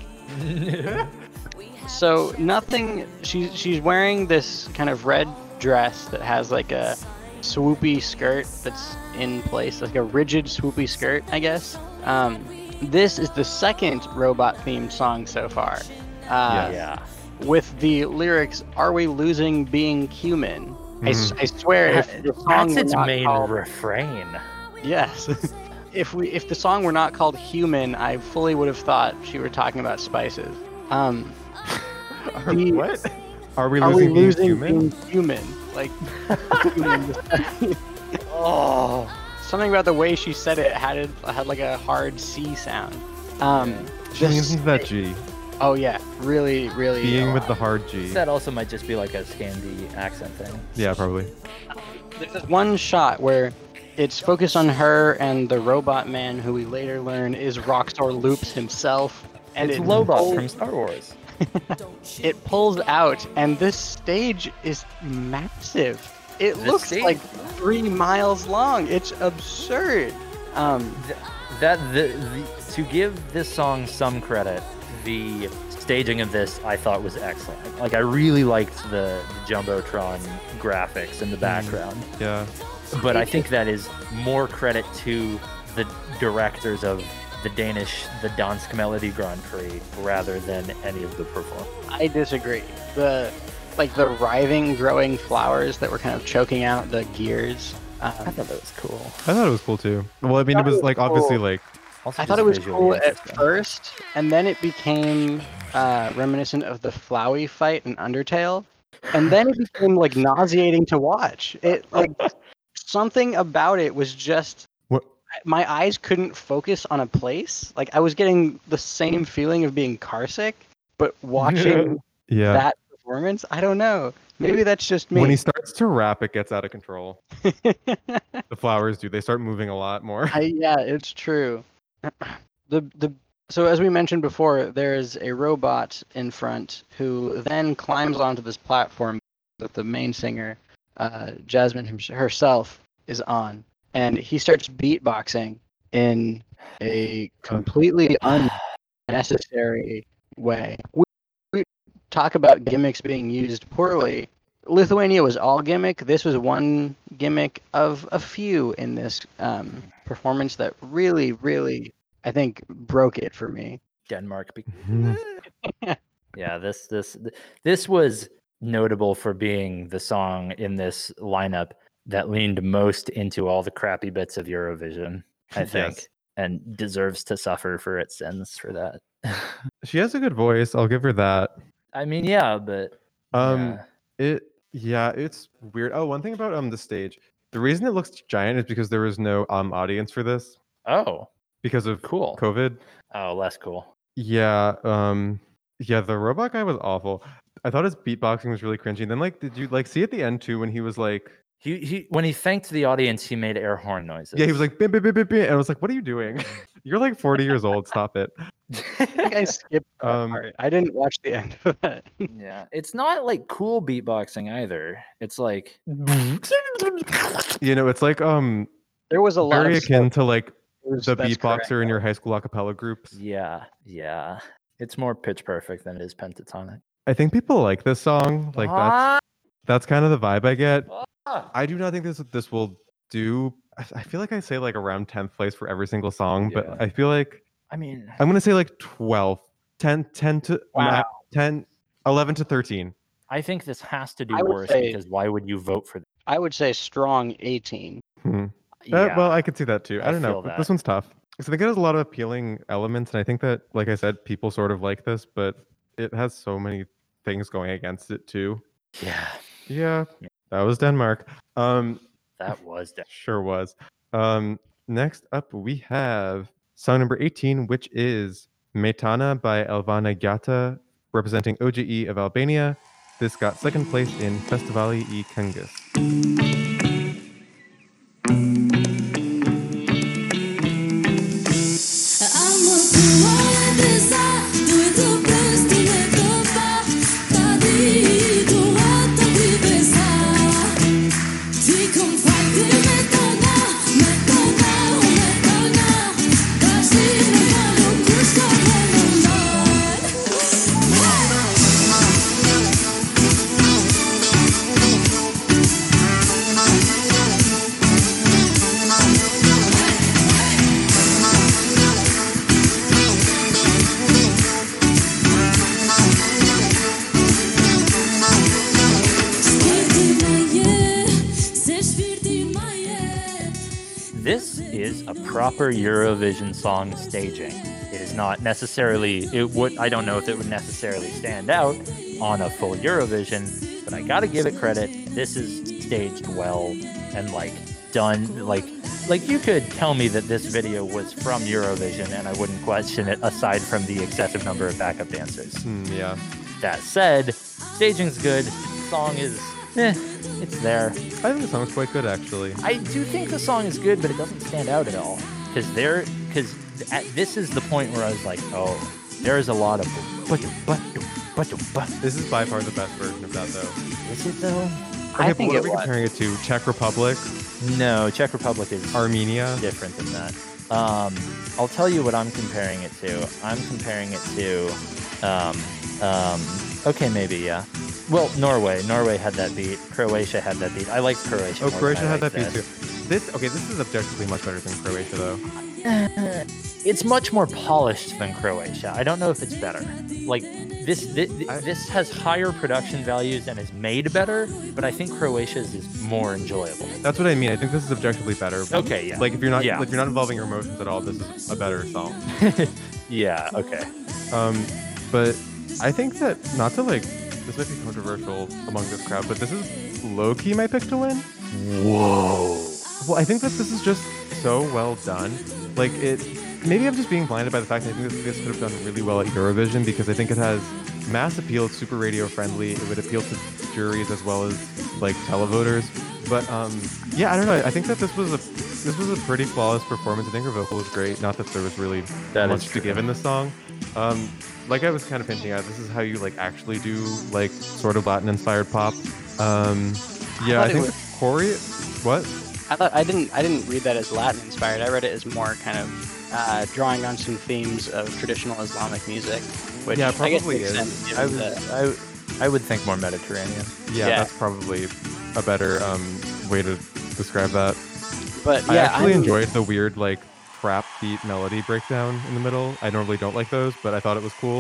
so nothing she's she's wearing this kind of red dress that has like a swoopy skirt that's in place, like a rigid swoopy skirt, I guess. Um, this is the second robot themed song so far. Uh, yeah. With the lyrics, "Are we losing being human?" I swear, if the song That's its not main called- refrain. Yes. if we if the song were not called Human, I fully would have thought she were talking about spices. Um, Are, The- what? Are we are we losing being human? human? Like human. Oh. something about the way she said it had it had like a hard C sound. Um, She leans just- that G. oh yeah, really, really. Being with the hard G. That also might just be like a Scandi accent thing. Yeah, probably. There's this one shot where it's focused on her and the robot man, who we later learn is Roxorloops himself. And it's it Lobot pulls- from Star Wars. It pulls out, and this stage is massive. It This looks stage- like three miles long. It's absurd. Um, Th- that the, the to give this song some credit, the staging of this I thought was excellent. Like I really liked the, the jumbotron graphics in the background, Yeah. But I think that is more credit to the directors of the Danish the Dansk Melodi Grand Prix rather than any of the performers. I disagree. The like the writhing, growing flowers that were kind of choking out the gears. I Um, thought that was cool. I thought it was cool too. Well, I mean, it it was was like obviously like Also I thought it was cool at interesting. first, and then it became uh, reminiscent of the Flowey fight in Undertale, and then it became like nauseating to watch. It like something about it was just what? my eyes couldn't focus on a place. Like I was getting the same feeling of being carsick, but watching Yeah. that performance, I don't know. Maybe that's just me. When he starts to rap, it gets out of control. The flowers do. They start moving a lot more. I, yeah, it's true. the the so as we mentioned before, there's a robot in front who then climbs onto this platform that the main singer, uh, Jasmin herself, is on, and he starts beatboxing in a completely unnecessary way. We, we talk about gimmicks being used poorly. Lithuania was all gimmick. This was one gimmick of a few in this um, performance that really, really, I think, broke it for me. Denmark. Be- Mhm. yeah, this this this was notable for being the song in this lineup that leaned most into all the crappy bits of Eurovision. I think, Yes. and deserves to suffer for its sins for that. She has a good voice. I'll give her that. I mean, yeah, but Um, yeah. it yeah, it's weird. Oh, one thing about um the stage. The reason it looks giant is because there was no um audience for this oh, because of cool. COVID. Oh, less cool. Yeah, um yeah, the robot guy was awful. I thought his beatboxing was really cringy. And then like did you like see at the end too when he was like He he when he thanked the audience, he made air horn noises. Yeah, he was like bim, bim, bim, bim, bim. and I was like, "What are you doing? You're like 40 years old. Stop it." I think I skipped Um. I didn't watch the end of that. yeah, it's not like cool beatboxing either. It's like You know, it's like um There was a lot very of akin stuff to like was- the that's correct, beatboxer in your high school a cappella groups. yeah, yeah. It's more pitch perfect than it is Pentatonix. I think people like this song. Like that's that's kind of the vibe I get. I do not think this this will do. I, I feel like I say like around 10th place for every single song, Yeah. but I feel like I mean, I'm gonna say like 12, 10, 10 to Wow. ma- 10, 11 to 13. I think this has to do I would worse say- because why would you vote for? This? I would say strong 18. Hmm. Yeah, Uh, well, I could see that too. I, I don't know. feel This that. one's tough. So I think it has a lot of appealing elements, and I think that, like I said, people sort of like this, but it has so many things going against it too. yeah, Yeah, that was Denmark. Um, that was de- sure was. Um, next up, we have song number 18, which is Me tana by Elvana Gjata, representing OGAE of Albania. This got second place in Festivali e Këngës. Proper Eurovision song staging. It is not necessarily it would I don't know if it would necessarily stand out on a full Eurovision, but I got to give it credit. This is staged well and like done like like you could tell me that this video was from Eurovision and I wouldn't question it aside from the excessive number of backup dancers. Hmm, yeah. That said, staging's good, song is eh, it's there. I think the song's quite good actually. I do think the song is good, but it doesn't stand out at all. Because there, because this is the point where I was like, oh, there is a lot of but but but but. This is by far the best version of that though. Is it though? Okay, I think what it are we was. comparing it to? Czech Republic, No, Czech Republic is Armenia. different than that. Um, I'll tell you what I'm comparing it to. I'm comparing it to, um, um, okay, maybe yeah. Well, Norway. Norway had that beat. Croatia had that beat. I like Croatia. Oh, Croatia had that beat too. This okay. This is objectively much better than Croatia though. it's much more polished than Croatia. I don't know if it's better. Like this, this, I- this has higher production values and is made better, but I think Croatia's is more enjoyable. That's what I mean. I think this is objectively better. Okay, yeah. Like if you're not Yeah. like you're not involving your emotions at all, this is a better song. Yeah. Okay. Um, but I think that not to like this might be controversial among this crowd, but this is low key my pick to win. Whoa. Well, I think that this is just so well done. Like it, maybe I'm just being blinded by the fact that I think this, this could have done really well at Eurovision because I think it has mass appeal. It's super radio friendly. It would appeal to juries as well as like televoters. But um, yeah, I don't know. I think that this was a this was a pretty flawless performance. I think her vocal was great. Not that there was really That much to give in the song. Um, like I was kind of hinting at, this is how you like actually do like sort of Latin inspired pop. Um, yeah, thought I think was- the choreo. What? I thought I didn't I didn't read that as Latin inspired. I read it as more kind of uh, drawing on some themes of traditional Islamic music, which Yeah, I guess probably makes is. sense I the- would, I, I would think more Mediterranean. Yeah, Yeah. that's probably a better um, way to describe that. but I actually I'm- enjoyed the weird like trap beat melody breakdown in the middle. I normally don't like those, but I thought it was cool.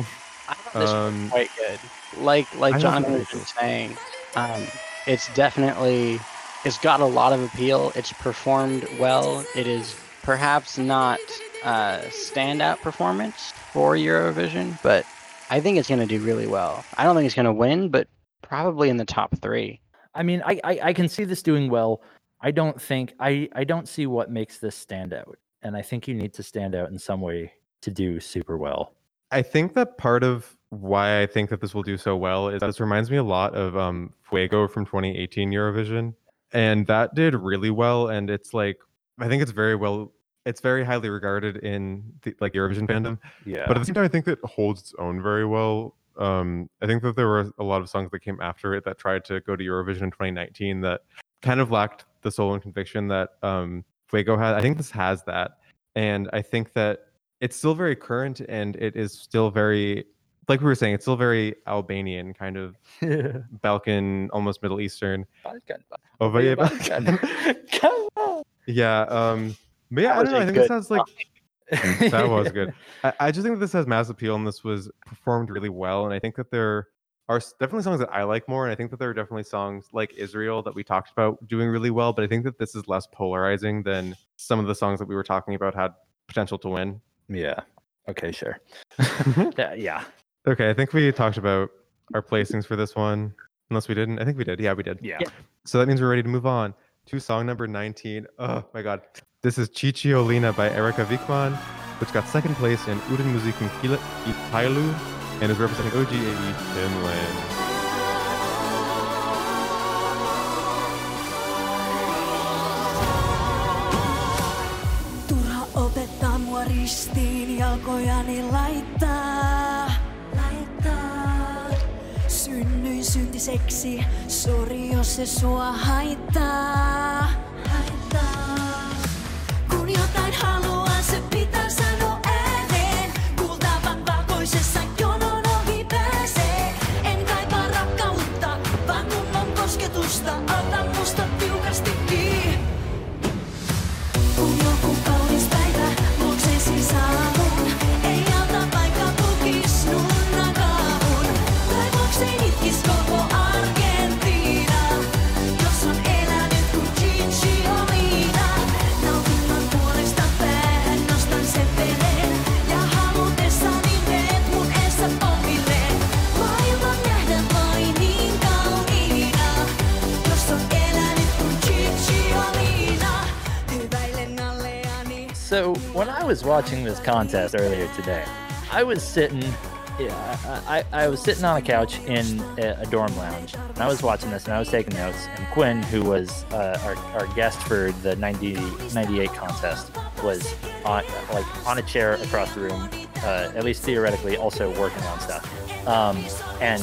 I thought this was Um, quite good. Like like I thought Jonathan it was was just saying, um, it's definitely it's got a lot of appeal. It's performed well. It is perhaps not a standout performance for Eurovision, but I think it's going to do really well. I don't think it's going to win, but probably in the top three. I mean, I, I, I can see this doing well. I don't think I, I don't see what makes this stand out. And I think you need to stand out in some way to do super well. I think that part of why I think that this will do so well is that this reminds me a lot of um, Fuego from 2018 Eurovision, and that did really well. And it's like I think it's very well, it's very highly regarded in the, like Eurovision fandom. Yeah. But at the same time, I think it holds its own very well. Um, I think that there were a lot of songs that came after it that tried to go to Eurovision in 2019 that kind of lacked the soul and conviction that um, Fuego had. I think this has that, and I think that it's still very current and it is still very, like we were saying, it's still very Albanian kind of Balkan, almost Middle Eastern. Oh, but yeah, Balkan. Come on. yeah. Um, but yeah, I don't know. a I think this has like that was good. I, I just think that this has mass appeal and this was performed really well. And I think that there are definitely songs that I like more. And I think that there are definitely songs like Israel that we talked about doing really well. But I think that this is less polarizing than some of the songs that we were talking about had potential to win. Yeah. Okay, sure. yeah, yeah. Okay, I think we talked about our placings for this one. Unless we didn't. I think we did. Yeah, we did. Yeah. Yeah. So that means we're ready to move on to song number 19. Oh my god. This is Cicciolina by Erika Wikman, which got second place in Uuden Musiikin Kilpailu and is representing OGAE Finland. Turha opettaa mua ristiin jalkojani laittaa. laittaa. Synnyin syntiseksi, sori jos se sua haittaa. So when I was watching this contest earlier today, I was sitting, yeah, I, I, was sitting on a couch in a, a dorm lounge, and I was watching this, and I was taking notes. And Quinn, who was uh, our, our guest for the 90, 98 contest, was on like on a chair across the room, uh, at least theoretically, also working on stuff. Um, and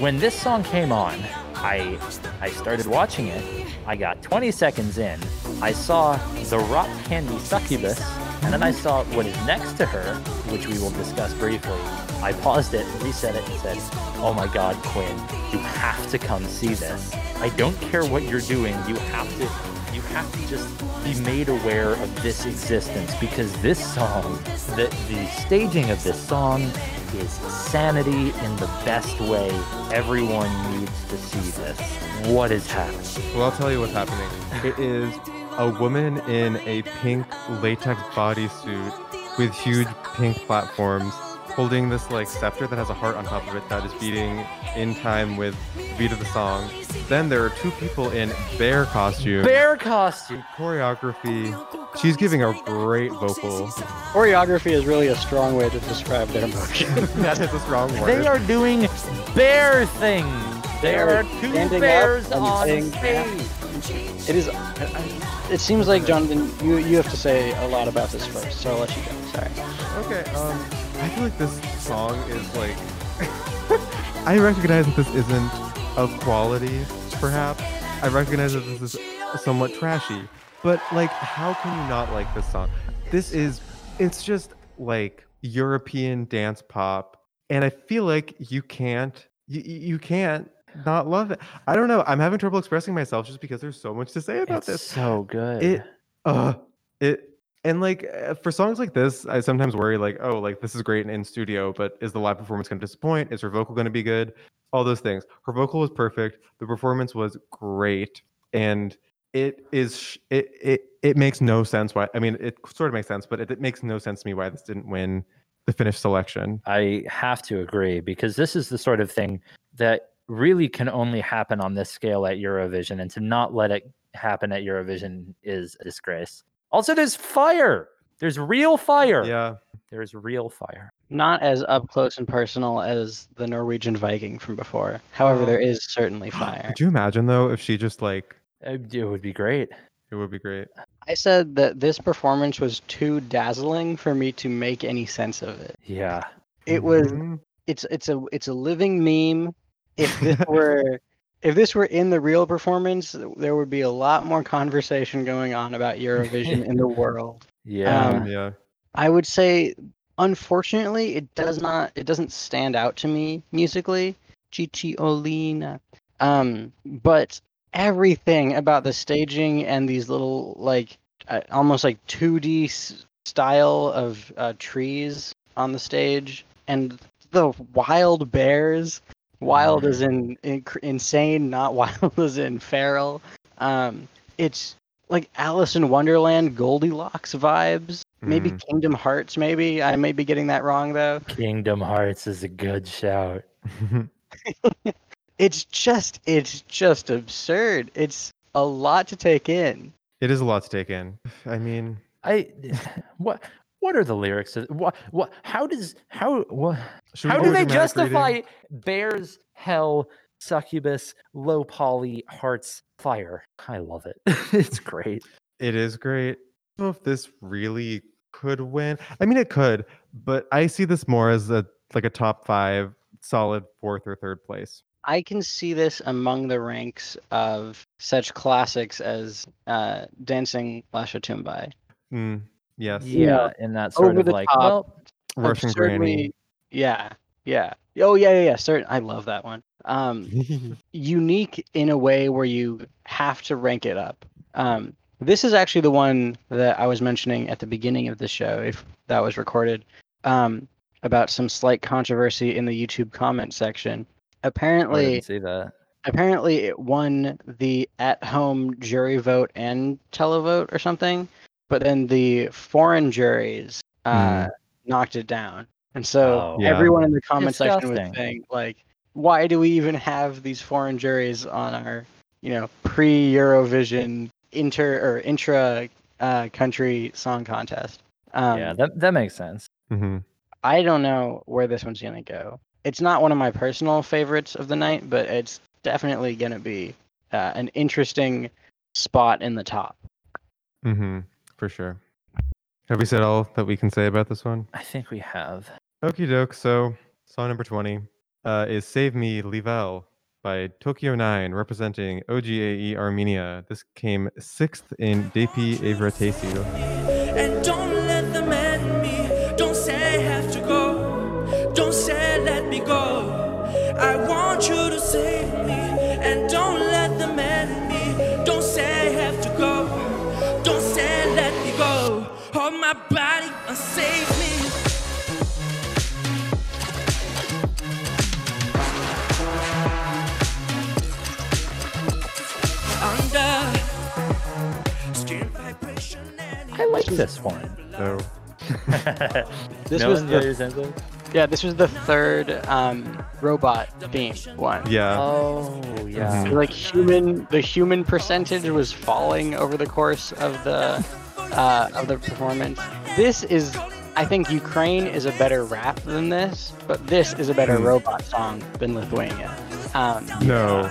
when this song came on, I I started watching it. I got 20 seconds in. I saw the rock candy succubus, and then I saw what is next to her, which we will discuss briefly. I paused it, reset it, and said, "Oh my God, Quinn, you have to come see this. I don't care what you're doing. You have to." You have to just be made aware of this existence because this song, the, the staging of this song is sanity in the best way. Everyone needs to see this. What is happening? Well, I'll tell you what's happening. It is a woman in a pink latex bodysuit with huge pink platforms holding this like scepter that has a heart on top of it that is beating in time with the beat of the song. Then there are two people in bear costume. Bear costume. choreography. She's giving a great vocal. Choreography is really a strong way to describe their motion. that is a strong word. They are doing bear things. There are two bears and on stage. it is. It seems like Jonathan, you you have to say a lot about this first, so I'll let you go. Sorry. Okay, um, I feel like this song is like. I recognize that this isn't of quality, perhaps. I recognize that this is somewhat trashy, but like, how can you not like this song? This is, it's just like European dance pop, and I feel like you can't, you, you can't not love it. I don't know. I'm having trouble expressing myself just because there's so much to say about It's this so good. it uh it and like uh, for songs like this i sometimes worry like oh like this is great in, studio but is the live performance going to disappoint? Is her vocal going to be good? All those things. Her vocal was perfect. The performance was great. And it is it it, it makes no sense why i mean it sort of makes sense but it, it makes no sense to me why this didn't win the finished selection. I have to agree because this is the sort of thing that really can only happen on this scale at Eurovision, and to not let it happen at Eurovision is a disgrace. Also, there's fire. There's real fire. yeah There's real fire. Not as up close and personal as the Norwegian Viking from before. However, there is certainly fire. could you imagine though if she just like It, it would be great. it would be great I said that this performance was too dazzling for me to make any sense of it. Yeah. It was Mhm. it's it's a it's a living meme. If this were if this were in the real performance, there would be a lot more conversation going on about Eurovision in the world. Yeah. Um, yeah I would say unfortunately it does not it doesn't stand out to me musically. Cicciolina. Um but everything about the staging and these little like uh, almost like 2D s- style of uh, trees on the stage and the wild bears wild as in, in insane not wild as in feral. Um it's like alice in wonderland goldilocks vibes. Maybe Mhm. kingdom hearts maybe. I may be getting that wrong though. Kingdom Hearts is a good shout. it's just it's just absurd. It's a lot to take in. It is a lot to take in. I mean I what what are the lyrics of what what how does how what should how do do they dramatic reading? justify bears hell succubus low poly hearts fire i love it it's great It is great. I don't know if this really could win. I mean, it could, but I see this more as a like a top five, solid fourth or third place. i can see this among the ranks of such classics as uh dancing lasha tumbai Mm, yes, yeah know, and that sort over of the like top. well Russian Granny. Yeah yeah oh yeah yeah yeah certain i love that one um unique in a way where you have to rank it up. Um, this is actually the one that I was mentioning at the beginning of the show, if that was recorded, um, about some slight controversy in the YouTube comment section. oh, Apparently, see that apparently it won the at-home jury vote and televote or something, but then the foreign juries uh, knocked it down. And so Oh. Yeah. everyone in the comment section was Disgusting. saying like, why do we even have these foreign juries on our, you know, pre-Eurovision inter or intra uh, country song contest. Um, yeah, that that makes sense. hmm I don't know where this one's gonna go. It's not one of my personal favorites of the night, but it's definitely gonna be uh, an interesting spot in the top. hmm For sure. Have we said all that we can say about this one? I think we have. Okie doke. So, song number 20 uh, is Save Me, Livel by Tokyo 9, representing OGAE Armenia. This came sixth in Depi Evratesil. This one. So, This no was the- got your sense of- Yeah, this was the third um, robot theme one. yeah. Oh yeah. The, Like human, the human percentage was falling over the course of the uh, of the performance. This is, I think, Ukraine is a better rap than this, but this is a better Hmm. robot song than Lithuania. Um, No.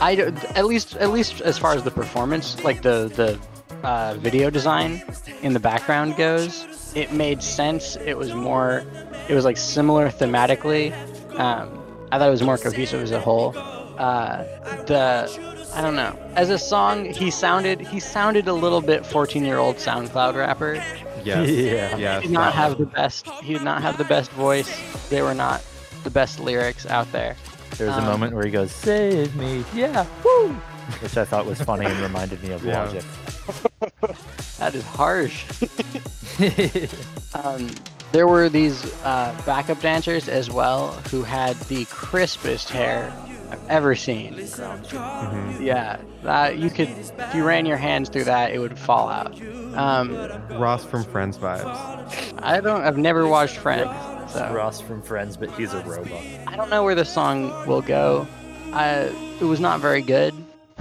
I at least at least as far as the performance, like the the uh, video design in the background goes, it made sense. It was more, it was like similar thematically. Um, I thought it was more cohesive as a whole. Uh, the I don't know. As a song, he sounded he sounded a little bit 14 year old SoundCloud rapper. Yes. Yeah. Yes. He did not have the best. He did not have the best voice. They were not the best lyrics out there. There was a Um, moment where he goes, "Save me, yeah, woo," which I thought was funny and reminded me of Yeah. Logic. That is harsh. Um, there were these uh, backup dancers as well who had the crispest hair I've ever seen. Mhm. Yeah, that you could if you ran your hands through that, it would fall out. Um, Ross from Friends vibes. I don't. I've never watched Friends, so Ross from Friends, but he's a robot. I don't know where the song will go. I, it was not very good,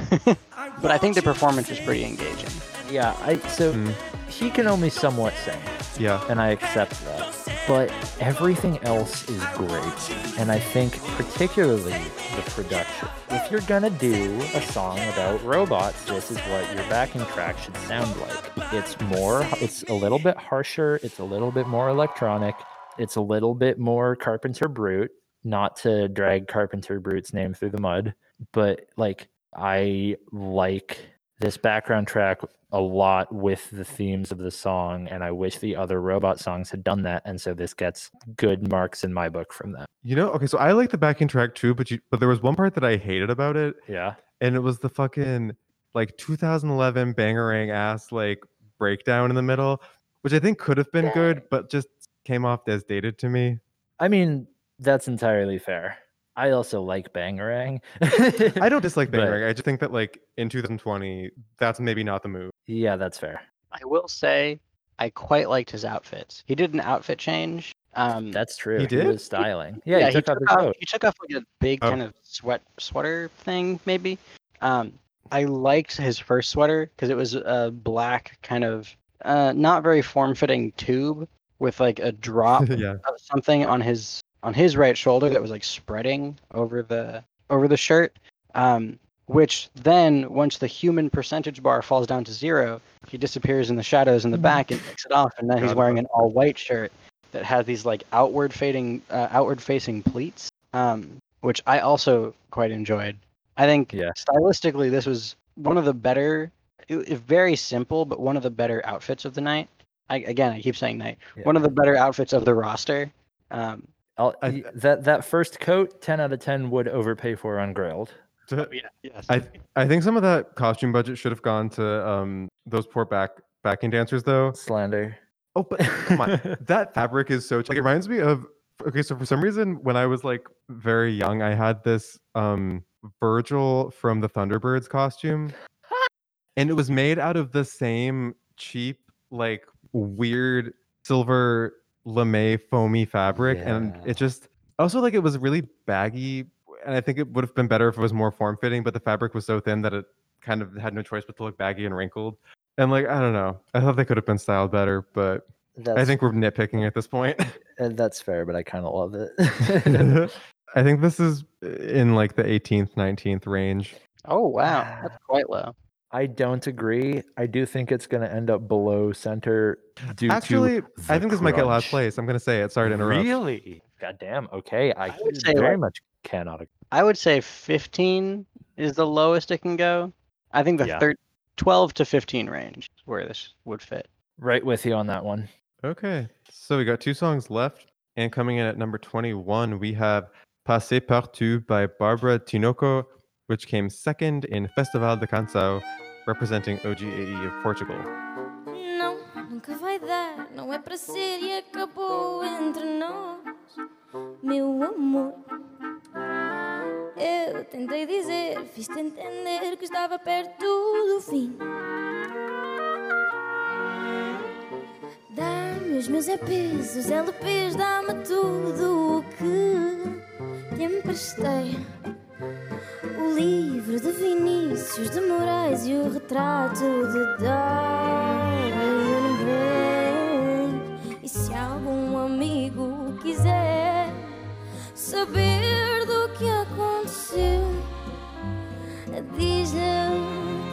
but I think the performance was pretty engaging. Yeah, I so Mm. he can only somewhat sing, Yeah. and I accept that. But everything else is great, and I think particularly the production. If you're gonna do a song about robots, this is what your backing track should sound like. It's more, it's a little bit harsher, it's a little bit more electronic, it's a little bit more Carpenter Brut. Not to drag Carpenter Brut's name through the mud, but like I like this background track a lot with the themes of the song, and I wish the other robot songs had done that. And so this gets good marks in my book from that. You know, okay, so I like the backing track too, but you but there was one part that I hated about it, Yeah. and it was the fucking like 2011 bangarang ass like breakdown in the middle, which I think could have been good, but just came off as dated to me. I mean, that's entirely fair. I also like Bangarang. I don't dislike But- bangarang. I just think that like in 2020, that's maybe not the move. Yeah, that's fair. I will say, I quite liked his outfits. He did an outfit change. Um, That's true. He did? was styling. Yeah, he took off his coat. he took off like a big Oh. kind of sweat sweater thing, maybe. Um, I liked his first sweater because it was a black kind of uh, not very form-fitting tube with like a drop yeah. of something on his on his right shoulder that was like spreading over the over the shirt. Um, which then, once the human percentage bar falls down to zero, he disappears in the shadows in the back and takes it off, and then he's wearing an all-white shirt that has these like outward fading, uh, outward-facing pleats, um, which I also quite enjoyed. I think Yeah. stylistically, this was one of the better, it, it- very simple, but one of the better outfits of the night. I, again, I keep saying night. Yeah. One of the better outfits of the roster. Um, I'll, I- y- that that first coat, ten out of ten would overpay for on Grailed. yeah, yes. I I think some of that costume budget should have gone to um those poor back backing dancers though. Slander. Oh, but come on, that fabric is so like it reminds me of. Okay, so for some reason, when I was like very young, I had this um Virgil from the Thunderbirds costume, and it was made out of the same cheap, like weird silver lame foamy fabric, and it just also like it was really baggy, and I think it would have been better if it was more form fitting, but the fabric was so thin that it kind of had no choice but to look baggy and wrinkled. And like I don't know, I thought they could have been styled better, but That's, I think we're nitpicking at this point. uh, that's fair, but I kind of love it. I think this is in like the 18th, 19th range. Oh wow, that's quite low. I don't agree. I do think it's going to end up below center due Actually, to I the think this might get last place. I'm gonna say it. Sorry to interrupt. Really? God damn. Okay. I, I would say, very like- much cannot agree. I would say 15 is the lowest it can go. I think the Yeah. thir- 12 to 15 range is where this would fit. Right with you on that one. Okay, so we got two songs left, and coming in at number 21, we have Passé Partout by Barbara Tinoco, which came second in Festival de Canção, representing OGAE of Portugal. Não, nunca vai dar, não é para ser e acabou entre nós, meu amor. Eu tentei dizer, fiz-te entender que estava perto do fim. Dá-me os meus EPs, os LPs, dá-me tudo o que te emprestei. O livro de Vinícius de Moraes e o retrato de Dorian. E se algum amigo quiser saber do que aconteceu, diz-lhe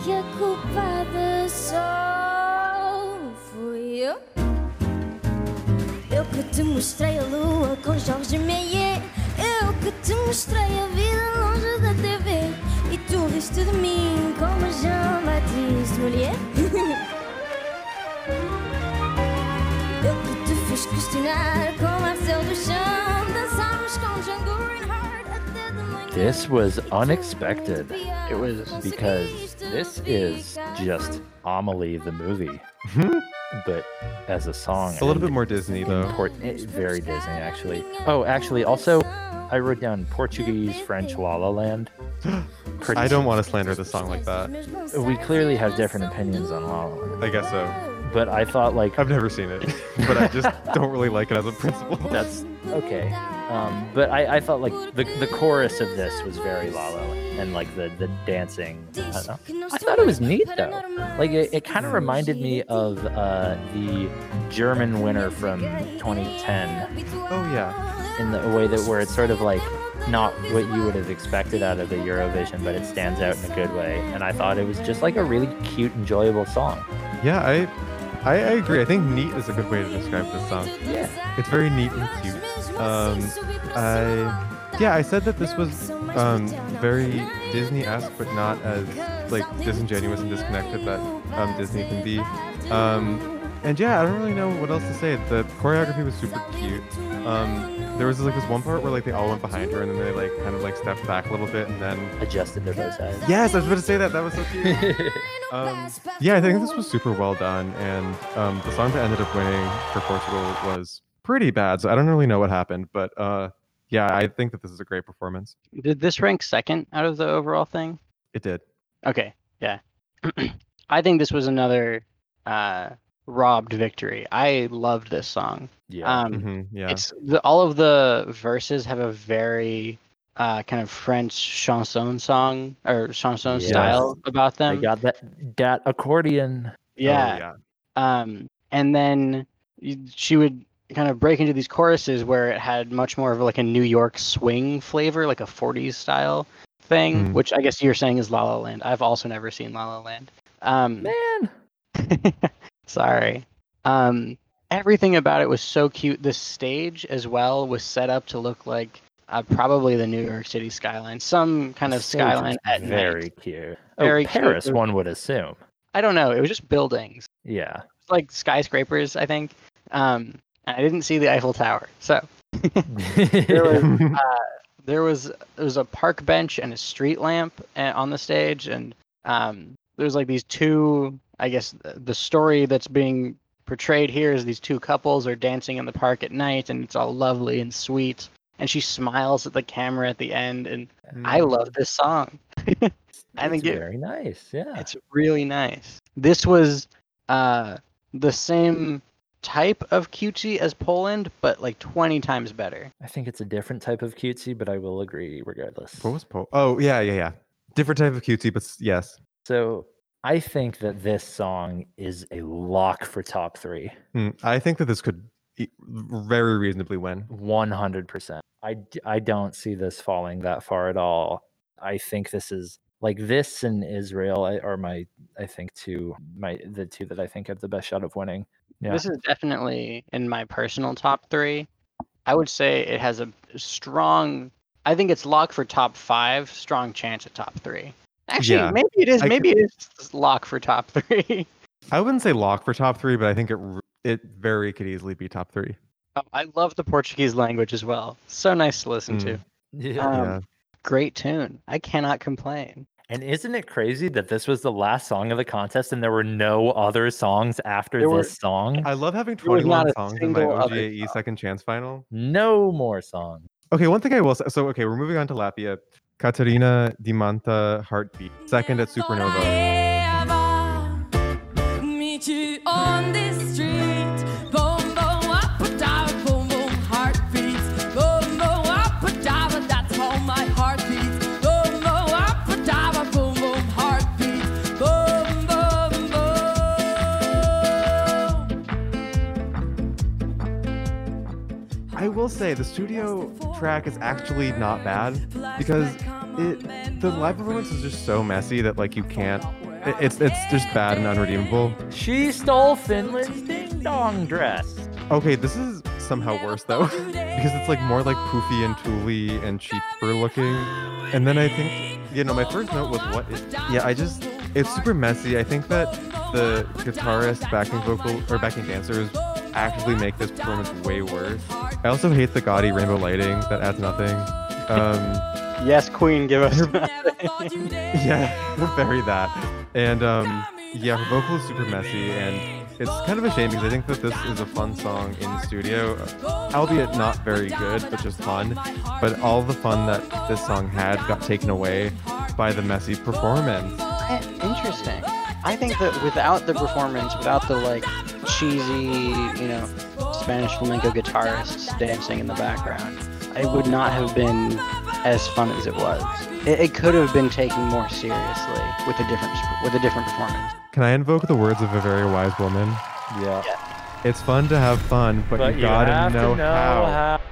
que a culpada só fui eu. Eu que te mostrei a lua com Jorge Meyer. Que te mostrei a vida longe da TV. E tu riste de mim como Jean-Baptiste Molière. Eu que te fiz questionar com Marcel Duchamp. Dançámos com Django Reinhardt até de manhã. This was unexpected It was because this is just Amelie the movie, but as a song. It's a little bit more Disney though. eh, very Disney, actually. Oh, actually, also, I wrote down Portuguese, French, La La Land. I don't want to slander the song like that. We clearly have different opinions on La La Land, I guess so. but I thought like I've never seen it, but I just don't really like it as a principle. that's okay. Um, but I, I thought like the the chorus of this was very La La Land, and like the the dancing. I. I thought it was neat though. Like it, it kind of reminded me of uh, the German winner from 2010 Oh yeah. in the a way that where it's sort of like not what you would have expected out of the Eurovision, but it stands out in a good way. And I thought it was just like a really cute, enjoyable song. Yeah, I, I, I agree. I think neat is a good way to describe this song. Yeah. It's very neat and cute. Um, I, yeah, I said that this was um, very Disney-esque, but not as like disingenuous and disconnected that um, Disney can be. Um, and yeah, I don't really know what else to say. The choreography was super cute. Um, there was like this one part where like they all went behind her and then they like kind of like stepped back a little bit and then Adjusted their bow ties. yes, I was about to say that. That was so cute. Um, yeah, I think this was super well done, and um, the song that ended up winning for Portugal was pretty bad. So I don't really know what happened, but uh, yeah, I think that this is a great performance. Did this rank second out of the overall thing? It did. Okay, yeah. I think this was another uh, robbed victory. I loved this song. Yeah. Um, hmm yeah. It's the, all of the verses have a very uh, kind of French chanson song or chanson Yes. style about them. I them. got that that accordion. Oh, yeah. yeah. Um, and then she would kind of break into these choruses where it had much more of like a New York swing flavor, like a 40s style thing, Mhm. which I guess you're saying is La La Land. I've also never seen La La Land. Um, Man. Sorry. Um, everything about it was so cute. The stage as well was set up to look like uh, probably the New York City skyline, some kind of Stage skyline at very night. cute. Very oh, cute. Paris, one would assume. I don't know. It was just buildings, Yeah. It's like skyscrapers, I think. Um, and I didn't see the Eiffel Tower, so there was uh, there was there was a park bench and a street lamp uh, on the stage, and um, there's like these two. I guess the story that's being portrayed here is these two couples are dancing in the park at night, and it's all lovely and sweet. And she smiles at the camera at the end, and I Mm. love this song. I think it's it, very nice. Yeah. it's really nice. This was uh, the same type of cutesy as Poland, but like 20 times better. I think it's a different type of cutesy, but I will agree regardless. What was po? Oh yeah, yeah, yeah. Different type of cutesy, but yes. So I think that this song is a lock for top three. Hmm, I think that this could very reasonably win. 100%. I, I don't see this falling that far at all. I think this is like this and Israel are my, I think, two, my, the two that I think have the best shot of winning. Yeah. This is definitely in my personal top three. I would say it has a strong. I think it's lock for top five. Strong chance at top three. Actually, Yeah, maybe it is. I maybe it is lock for top three. I wouldn't say lock for top three, but I think it it very could easily be top three. Oh, I love the Portuguese language as well. So nice to listen to. yeah. Um, yeah. Great tune. I cannot complain. And isn't it crazy that this was the last song of the contest and there were no other songs after There were- this song? I love having There 21 songs in my single OGAE song. Second chance final. no more songs. Okay, one thing I will say. So, okay, we're moving on to Latvia. Katarina Dimanta Heartbeat, second at Supernova. Will say the studio track is actually not bad because it the live performance is just so messy that like you can't. it- it's it's just bad and unredeemable. She stole Finland's ding dong dress. Okay, this is somehow worse though because it's like more like poofy and tooly and cheaper looking. And then I think you know my first note was what is yeah I just it's super messy. I think that the guitarist, backing vocal or backing dancers actually make this performance way worse. I also hate the gaudy rainbow lighting that adds nothing. Um, Yes, Queen, give us. yeah, very that. And um, yeah, her vocal is super messy, and it's kind of a shame because I think that this is a fun song in the studio, uh, albeit not very good, but just fun. But all the fun that this song had got taken away by the messy performance. Eh, Interesting. I think that without the performance, without the like cheesy, you know, Spanish flamenco guitarists dancing in the background, it would not have been as fun as it was. It, it could have been taken more seriously with a different with a different performance. Can I invoke the words of a very wise woman? Yeah. It's fun to have fun, but, you gotta have know, to know how.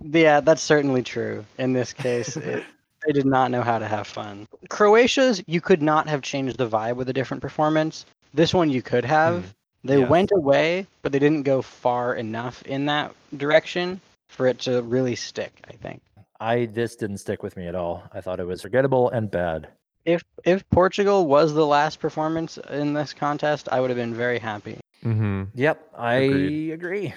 Yeah, that's certainly true. In this case, it, they did not know how to have fun. Croatia's, you could not have changed the vibe with a different performance. This one you could have. Hmm. They Yes. went away, but they didn't go far enough in that direction for it to really stick, I think. I this didn't stick with me at all. I thought it was forgettable and bad. If if Portugal was the last performance in this contest, I would have been very happy. Mm-hmm. Yep, I Agreed. agree.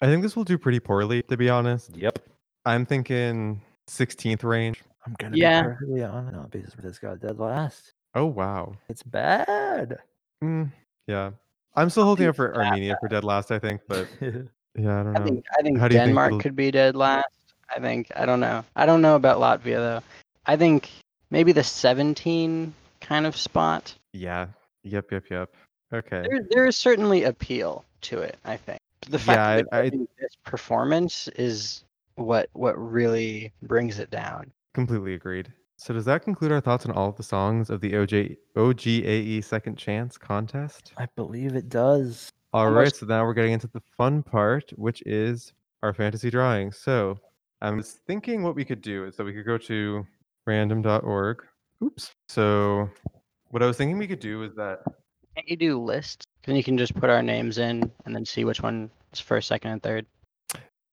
I think this will do pretty poorly, to be honest. Yep. I'm thinking 16th range. I'm gonna Yeah. be perfectly honest no, because this got dead last. Oh wow. It's bad. Mm, yeah. I'm still holding think out for it's that Armenia for dead last, I think, but yeah, I don't I know. think I think How do you think Denmark it'll- could be dead last. I think I don't know. I don't know about Latvia though. I think maybe the 17 kind of spot. Yeah. Yep, yep, yep. Okay. There there is certainly appeal to it, I think. The fact Yeah, that I- I- this performance is what what really brings it down. Completely agreed. So does that conclude our thoughts on all of the songs of the OJ OGAE E Second Chance contest? I believe it does. All right, Almost- so now we're getting into the fun part, which is our fantasy drawing. So I was thinking what we could do is that we could go to random.org. Oops. So what I was thinking we could do is that Can't you do lists? Then you can just put our names in and then see which one is first, second, and third.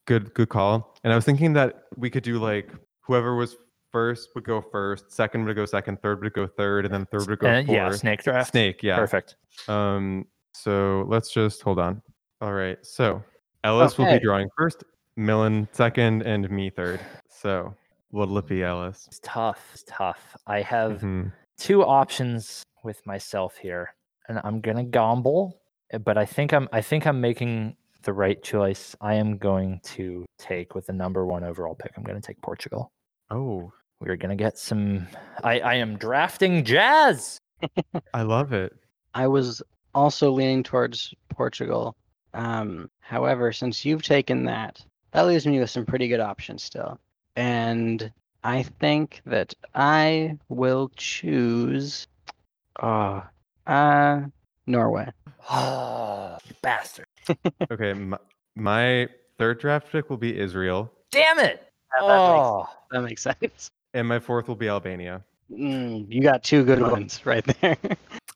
good good call. And I was thinking that we could do like whoever was first would go first, second would go second, third would go third, and then third would go And fourth. yeah, snake draft. Snake, yeah. Perfect. Um, so let's just hold on. All right. So Ellis will be drawing first, Millen second, and me third. So what'll it be, Ellis? It's tough. It's tough. I have Mhm. two options with myself here, and I'm gonna gamble, but I think I'm I think I'm making the right choice. I am going to take with the number one overall pick. I'm gonna take Portugal. Oh, We're gonna get some. I I am drafting Jazz. I love it. I was also leaning towards Portugal. Um, however, since you've taken that, that leaves me with some pretty good options still. And I think that I will choose. Oh, uh, Norway. Oh, you bastard. Okay, my, my third draft pick will be Israel, Damn it. Yeah, that makes- Oh, That makes sense. And my fourth will be Albania. Mm, you got two good ones right there.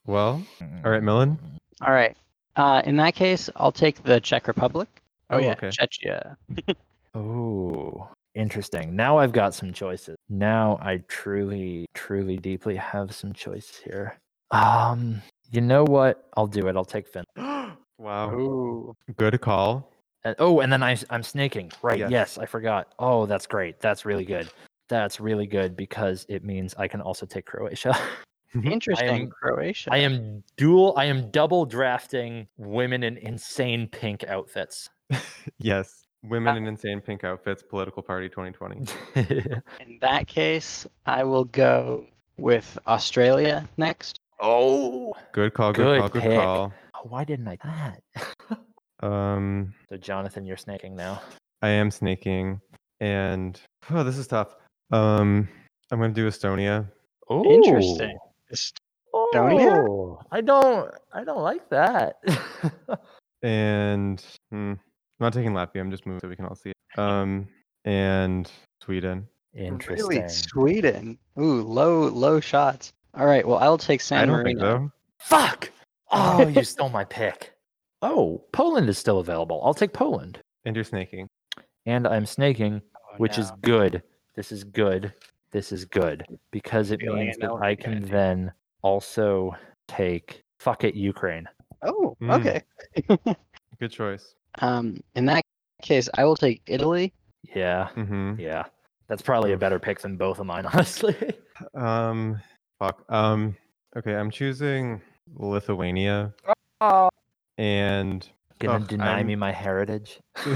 Well, all right, Millen. All right. Uh, in that case, I'll take the Czech Republic. Oh, Oh, yeah, okay. Czechia. Oh, interesting. Now I've got some choices. Now I truly, truly, deeply have some choices here. Um, you know what? I'll do it. I'll take Finn. Wow, Ooh. good call. And, oh, and then I, I'm snaking. Right. Yes. Yes. I forgot. Oh, that's great. That's really good. That's really good because it means I can also take Croatia. Interesting. am- Croatia. I am dual. I am double drafting women in insane pink outfits. Yes, women in insane pink outfits, political party 2020. In that case, I will go with Australia next. oh, Good call. Good, Good call. Good pick. call. why didn't I that? Um, so Jonathan, you're snaking now. I am snaking, and oh, this is tough. Um, I'm gonna do Estonia. Oh, Interesting. Estonia? Oh, I don't. I don't like that. and hmm, I'm not taking Latvia. I'm just moving so we can all see it. Um, and Sweden. Interesting. Really, Sweden. Ooh, low, low shots. All right. Well, I'll take San I don't Marino. think so. Fuck. Oh, you stole my pick. Oh, Poland is still available. I'll take Poland. And you're snaking. And I'm snaking, Oh, which is good. This is good. This is good because it Feeling means I that know I can then also take fuck it Ukraine. Oh, Mm. okay. Good choice. um, in that case, I will take Italy. Yeah, Mm-hmm. yeah. That's probably a better pick than both of mine, honestly. Um, fuck. Um, okay, I'm choosing Lithuania oh. and Gonna Ugh, deny I'm- me my heritage.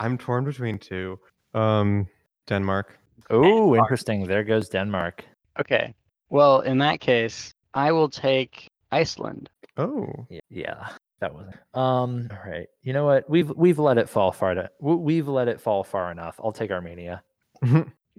I'm torn between two. Um, Denmark. oh, interesting. There goes Denmark. Okay. Well, in that case, I will take Iceland. Oh, Yeah, that was. Um. All right. You know what? We've we've let it fall far. To, we've let it fall far enough. I'll take Armenia.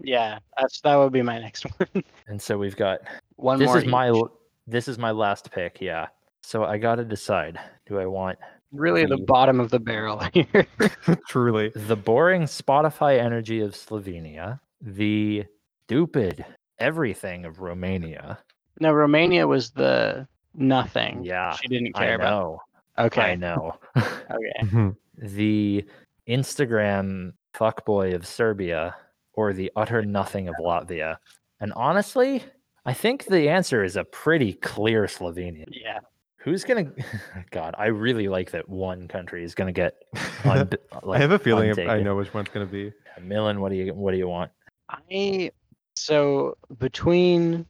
Yeah, that's that would be my next one. And so we've got. one this more. is my. each. l- This is my last pick. Yeah. So I got to decide. Do I want really the the- bottom of the barrel here. truly. the boring Spotify energy of Slovenia, the stupid everything of Romania? no, Romania was the nothing. Yeah, she didn't I care about. Okay. I know. Okay. Mhm. the Instagram fuckboy of Serbia or the utter nothing of Latvia? And honestly, I think the answer is a pretty clear Slovenia. Yeah. Who's gonna? God, I really like that one country is gonna get. Un- I have a feeling I know which one's gonna be. Millen, what do you what do you want? I so between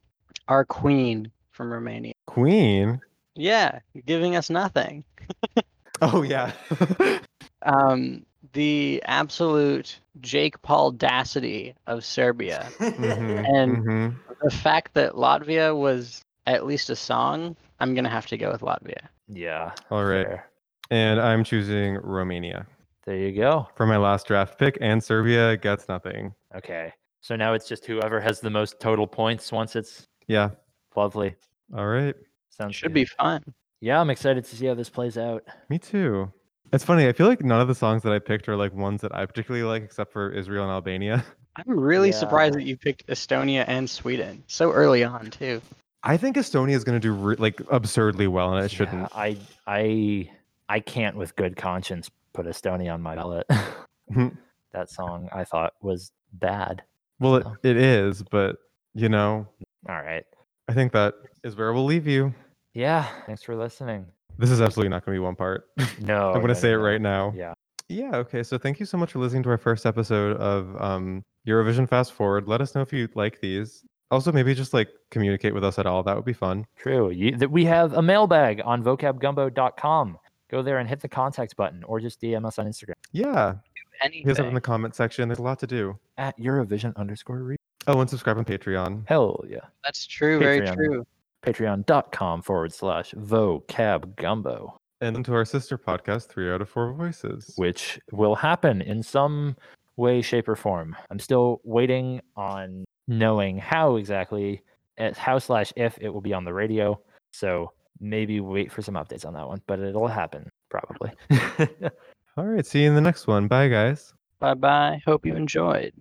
our queen from Romania. Queen. Yeah, giving us nothing. Oh yeah. Um, the absolute Jake Paul dacity of Serbia. Mhm, And- mhm. The fact that Latvia was at least a song, I'm gonna have to go with Latvia. Yeah. All right. fair. And I'm choosing Romania There you go. for my last draft pick, and Serbia gets nothing. Okay. So now it's just whoever has the most total points once it's Yeah. lovely. All right. Sounds Should good. be fun. Yeah, I'm excited to see how this plays out. Me too. It's funny. I feel like none of the songs that I picked are like ones that I particularly like, except for Israel and Albania. I'm really surprised that you picked Estonia and Sweden so early on too. I think Estonia is going to do re- like absurdly well, and it Yeah, shouldn't. I I I can't with good conscience put Estonia on my ballot. that song I thought was bad. well, it, it is, but you know, All right. I think that is where we'll leave you. Yeah. Thanks for listening. This is absolutely not going to be one part. No. I'm going no, to say no, it right now. Yeah. Yeah. Okay. So thank you so much for listening to our first episode of um, Eurovision Fast Forward. Let us know if you like these. Also, maybe just like communicate with us at all. That would be fun. True. You, that we have a mailbag on vocabgumbo.com. Go there and hit the contact button or just DM us on Instagram Yeah. Hit us up in the comment section. There's a lot to do. at Eurovision underscore re. Oh, and subscribe on Patreon. Hell yeah. That's true. Very true. Patreon.com forward slash vocabgumbo. And then to our sister podcast, Three Out of Four Voices. which will happen in some way, shape, or form. I'm still waiting on knowing how exactly at how slash if it will be on the radio. So maybe wait for some updates on that one, but it'll happen probably. All right. See you in the next one. Bye, guys. Bye bye. Hope you enjoyed.